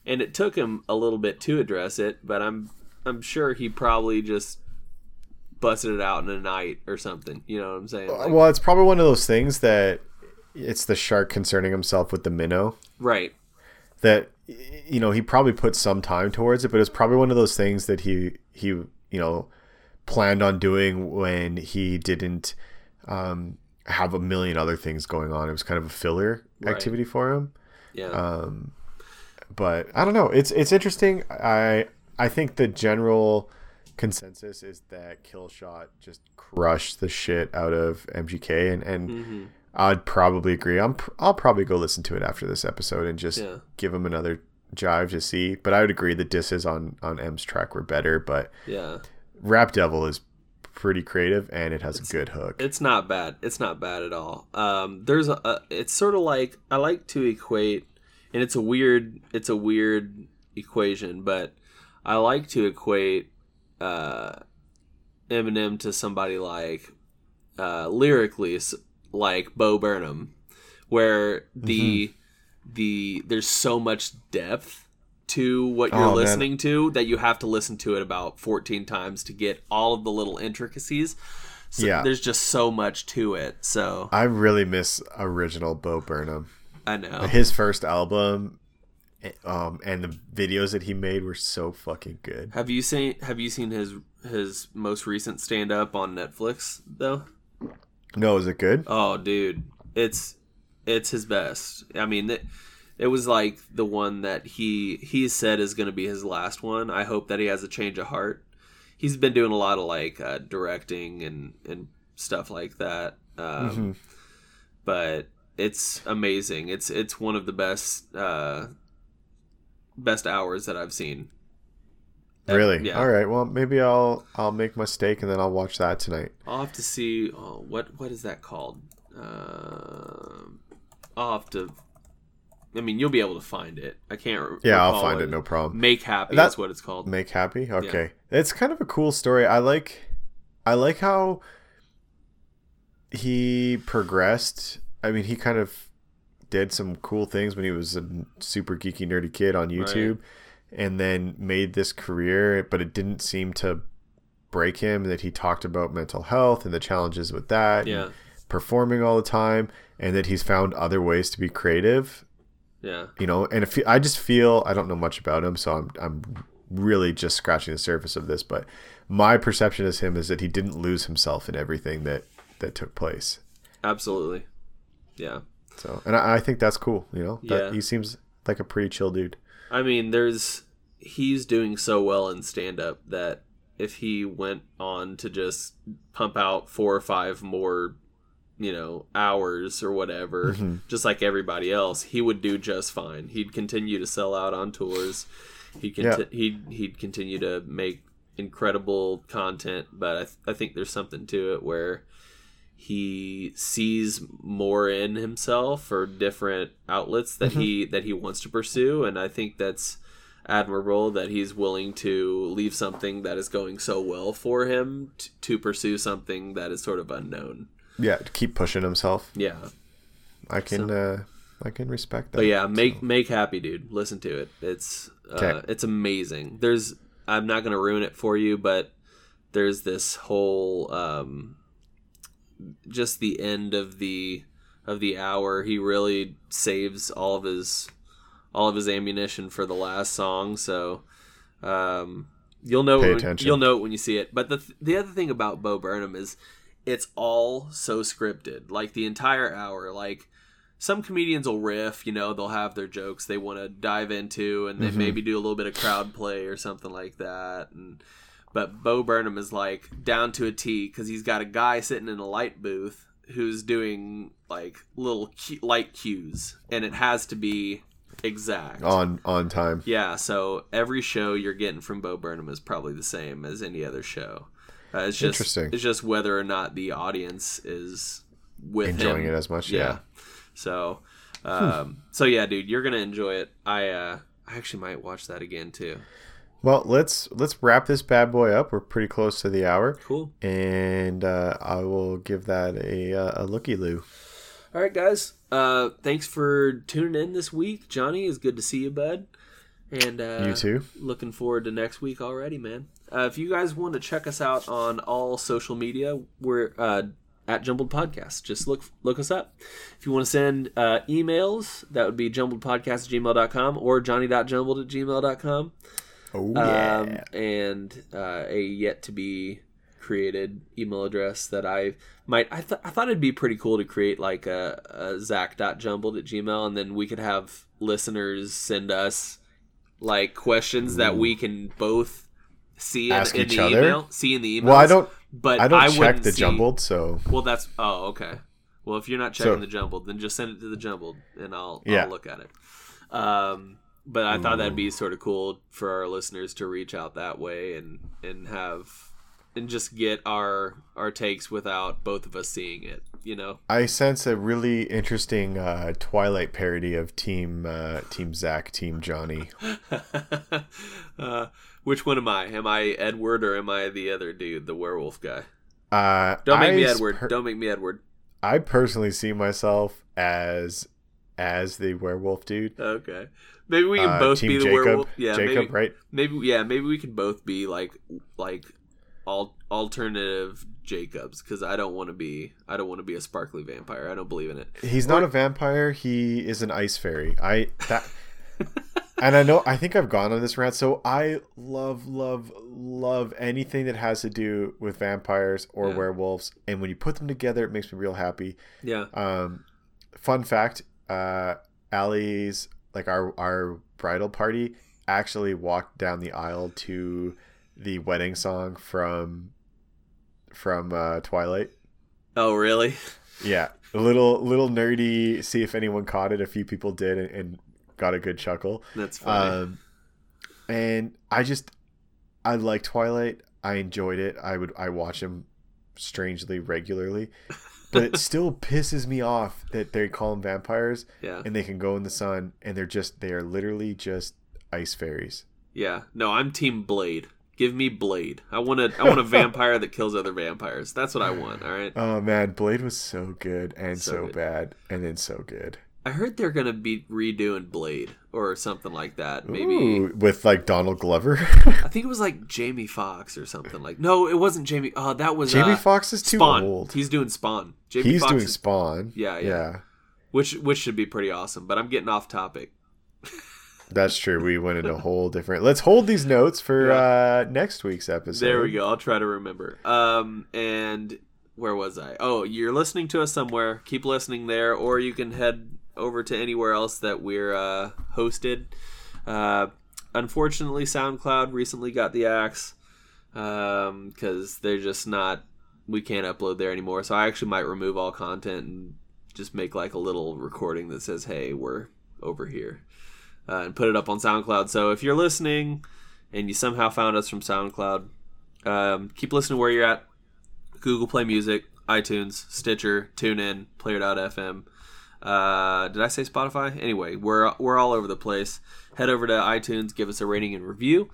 and it took him a little bit to address it. But I'm I'm sure he probably just busted it out in a night or something. You know what I'm saying? Like, well, it's probably one of those things that it's the shark concerning himself with the minnow. right. that you know he probably put some time towards it but it's probably one of those things that he he you know planned on doing when he didn't um have a million other things going on it was kind of a filler Right. activity for him Yeah. um but i don't know it's it's interesting i i think the general consensus is that killshot just crushed the shit out of mgk and and hmm I'd probably agree. I'm pr- I'll probably go listen to it after this episode and just Yeah. give him another jive to see. But I would agree the disses on on M's track were better. But Yeah. Rap Devil is pretty creative and it has a good hook. It's not bad. It's not bad at all. Um, there's a, a. It's sort of like I like to equate, and it's a weird. It's a weird equation, but I like to equate uh, Eminem to somebody like uh, lyrically, like Bo Burnham, where the the there's so much depth to what you're Oh, man. listening to that you have to listen to it about 14 times to get all of the little intricacies. So Yeah. there's just so much to it. So I really miss original Bo Burnham. I know. His first album um and the videos that he made were so fucking good. Have you seen Have you seen his his most recent stand up on Netflix though? No, is it good? Oh, dude, it's it's his best. I mean, it, it was like the one that he he said is going to be his last one. I hope that he has a change of heart. He's been doing a lot of like uh, directing and and stuff like that. Um, Mhm. But it's amazing. It's it's one of the best uh, best hours that I've seen. Uh, Really? Yeah. All right. Well, maybe I'll I'll make my steak and then I'll watch that tonight. I'll have to see oh, what what is that called. Um I'll have to. I mean, you'll be able to find it. I can't. Yeah, I'll find what it. No problem. Make happy. That- That's what it's called. Make happy. Okay, it's kind of a cool story. I like, I like how he progressed. I mean, he kind of did some cool things when he was a super geeky nerdy kid on YouTube, and then made this career. But it didn't seem to break him. That he talked about mental health and the challenges with that. Yeah, performing all the time, and that he's found other ways to be creative yeah, you know and if i just feel i don't know much about him so i'm i'm really just scratching the surface of this but my perception as him is that he didn't lose himself in everything that that took place absolutely. Yeah, so and i, I think that's cool you know that Yeah. he seems like a pretty chill dude I mean, there's he's doing so well in stand up that if he went on to just pump out four or five more, you know, hours or whatever, Mm-hmm. just like everybody else, he would do just fine. He'd continue to sell out on tours. He Yeah. conti- he'd he'd continue to make incredible content, but I, th- I think there's something to it where he sees more in himself or different outlets that he that he wants to pursue and i think that's admirable that he's willing to leave something that is going so well for him t- to pursue something that is sort of unknown. Yeah to keep pushing himself. Yeah. I can uh i can respect that but yeah make make happy dude. Listen to it. It's uh, Okay. it's amazing. There's i'm not gonna ruin it for you but there's this whole um just the end of the of the hour he really saves all of his all of his ammunition for the last song so um you'll know when, you'll know it when you see it but the th- the other thing about Bo Burnham is it's all so scripted like the entire hour like some comedians will riff, you know, they'll have their jokes they want to dive into, and they Mm-hmm. maybe do a little bit of crowd play or something like that. And but Bo Burnham is like down to a T because he's got a guy sitting in a light booth who's doing like little cu- light cues, and it has to be exact. on on time. Yeah, so every show you're getting from Bo Burnham is probably the same as any other show. Uh, it's just Interesting. it's just whether or not the audience is with Enjoying him. it as much, Yeah. yeah. So, um, so yeah, dude, you're gonna enjoy it. I uh, I actually might watch that again too. Well, let's let's wrap this bad boy up. We're pretty close to the hour, Cool. and uh, I will give that a uh, a looky loo. All right, guys. Uh, thanks for tuning in this week. Johnny, it's good to see you, bud. And uh, You too. Looking forward to next week already, man. Uh, if you guys want to check us out on all social media, we're uh, at Jumbled Podcast. Just look look us up. If you want to send uh, emails, that would be jumbledpodcast at gmail.com or johnny.jumbled at gmail.com. Oh Um, and uh, a yet to be created email address that I might I, th- I thought it'd be pretty cool to create like a, a zach.jumbled at gmail and then we could have listeners send us like questions that we can both see in, Ask in each the other? email see in the email well, I don't but I don't I check the see- jumbled, so. Well that's oh okay. Well if you're not checking So- the jumbled then just send it to the jumbled and I'll, Yeah. I'll look at it. Um but I thought that'd be sort of cool for our listeners to reach out that way and and have and just get our our takes without both of us seeing it you know? I sense a really interesting uh, Twilight parody of Team uh, Team Zach, Team Johnny. uh, which one am I? Am I Edward or am I the other dude the werewolf guy? Uh, don't make I me Edward. per- don't make me Edward. I personally see myself as as the werewolf dude. okay maybe we can Uh, both be the Jacob, werewolf yeah Jacob, maybe right? maybe yeah maybe we can both be like like all alternative jacobs because i don't want to be i don't want to be a sparkly vampire i don't believe in it He's not a vampire. He is an ice fairy. I that, and I know. I think I've gone on this rant. So I love, love, love anything that has to do with vampires or Yeah. werewolves. And when you put them together, it makes me real happy. yeah Um, fun fact: uh, Allie's like our our bridal party actually walked down the aisle to the wedding song from from uh, Twilight. oh really Yeah, a little little nerdy. See if anyone caught it. A few people did, and, and got a good chuckle. that's funny Um, and I just I like Twilight. I enjoyed it. I would I watch them strangely regularly, but it still pisses me off that they call them vampires yeah. and they can go in the sun and they're just they are literally just ice fairies. yeah. No i'm team blade. Give me blade. I want a i want a vampire that kills other vampires. That's what i want all right? Oh man, Blade was so good and So so, bad and then so good. I heard they're gonna be redoing blade or something like that maybe Ooh, with like Donald Glover. i think it was like jamie Foxx or something like no it wasn't jamie oh that was Jamie uh, Foxx is too spawn old. he's doing spawn jamie He's Foxx doing is- Spawn. Yeah, yeah. yeah. which which should be pretty awesome. But I'm getting off topic. That's true. We went in a whole different. Let's hold these notes for uh, next week's episode. There we go. I'll try to remember. Um, and where was I? Oh, you're listening to us somewhere. Keep listening there, or you can head over to anywhere else that we're uh, hosted. Uh, unfortunately, SoundCloud recently got the axe because they're just not. We can't upload there anymore. So I actually might remove all content and just make like a little recording that says, "Hey, we're over here," uh, and put it up on SoundCloud. So if you're listening and you somehow found us from SoundCloud, um, keep listening where you're at. Google Play Music, iTunes, Stitcher, TuneIn, Player.fm. Uh, did I say Spotify? Anyway, we're we're all over the place. Head over to iTunes, give us a rating and review.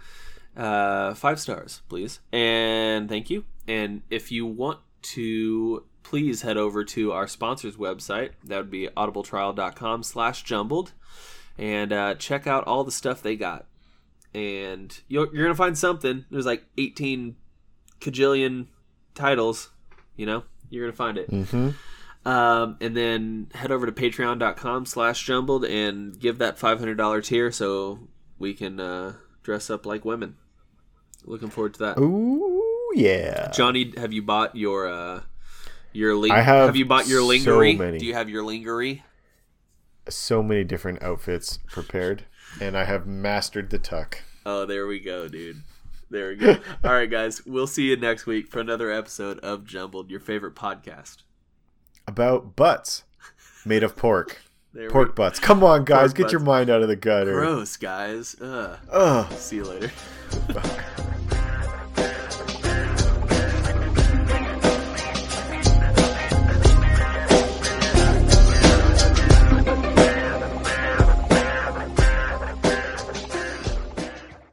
Uh, five stars, please, and thank you. And if you want to, please head over to our sponsors website. That would be audibletrial.com/jumbled, and uh, check out all the stuff they got. And you're, you're gonna find something. There's like 18 cajillion titles. You know, you're gonna find it. Mm-hmm. Um, and then head over to patreon.com slash jumbled and give that $500 tier so we can uh, dress up like women. Looking forward to that. Ooh, yeah. Johnny, have you bought your uh, your ling- I have have you bought your so lingerie? many. Do you have your lingerie? so many different outfits prepared, and I have mastered the tuck. Oh, there we go, dude. There we go. All right, guys. We'll see you next week for another episode of Jumbled, your favorite podcast. About butts made of pork. Pork we butts. Come on, guys. Pork get your mind out of the gutter. Gross, guys. Ugh. Ugh. See you later.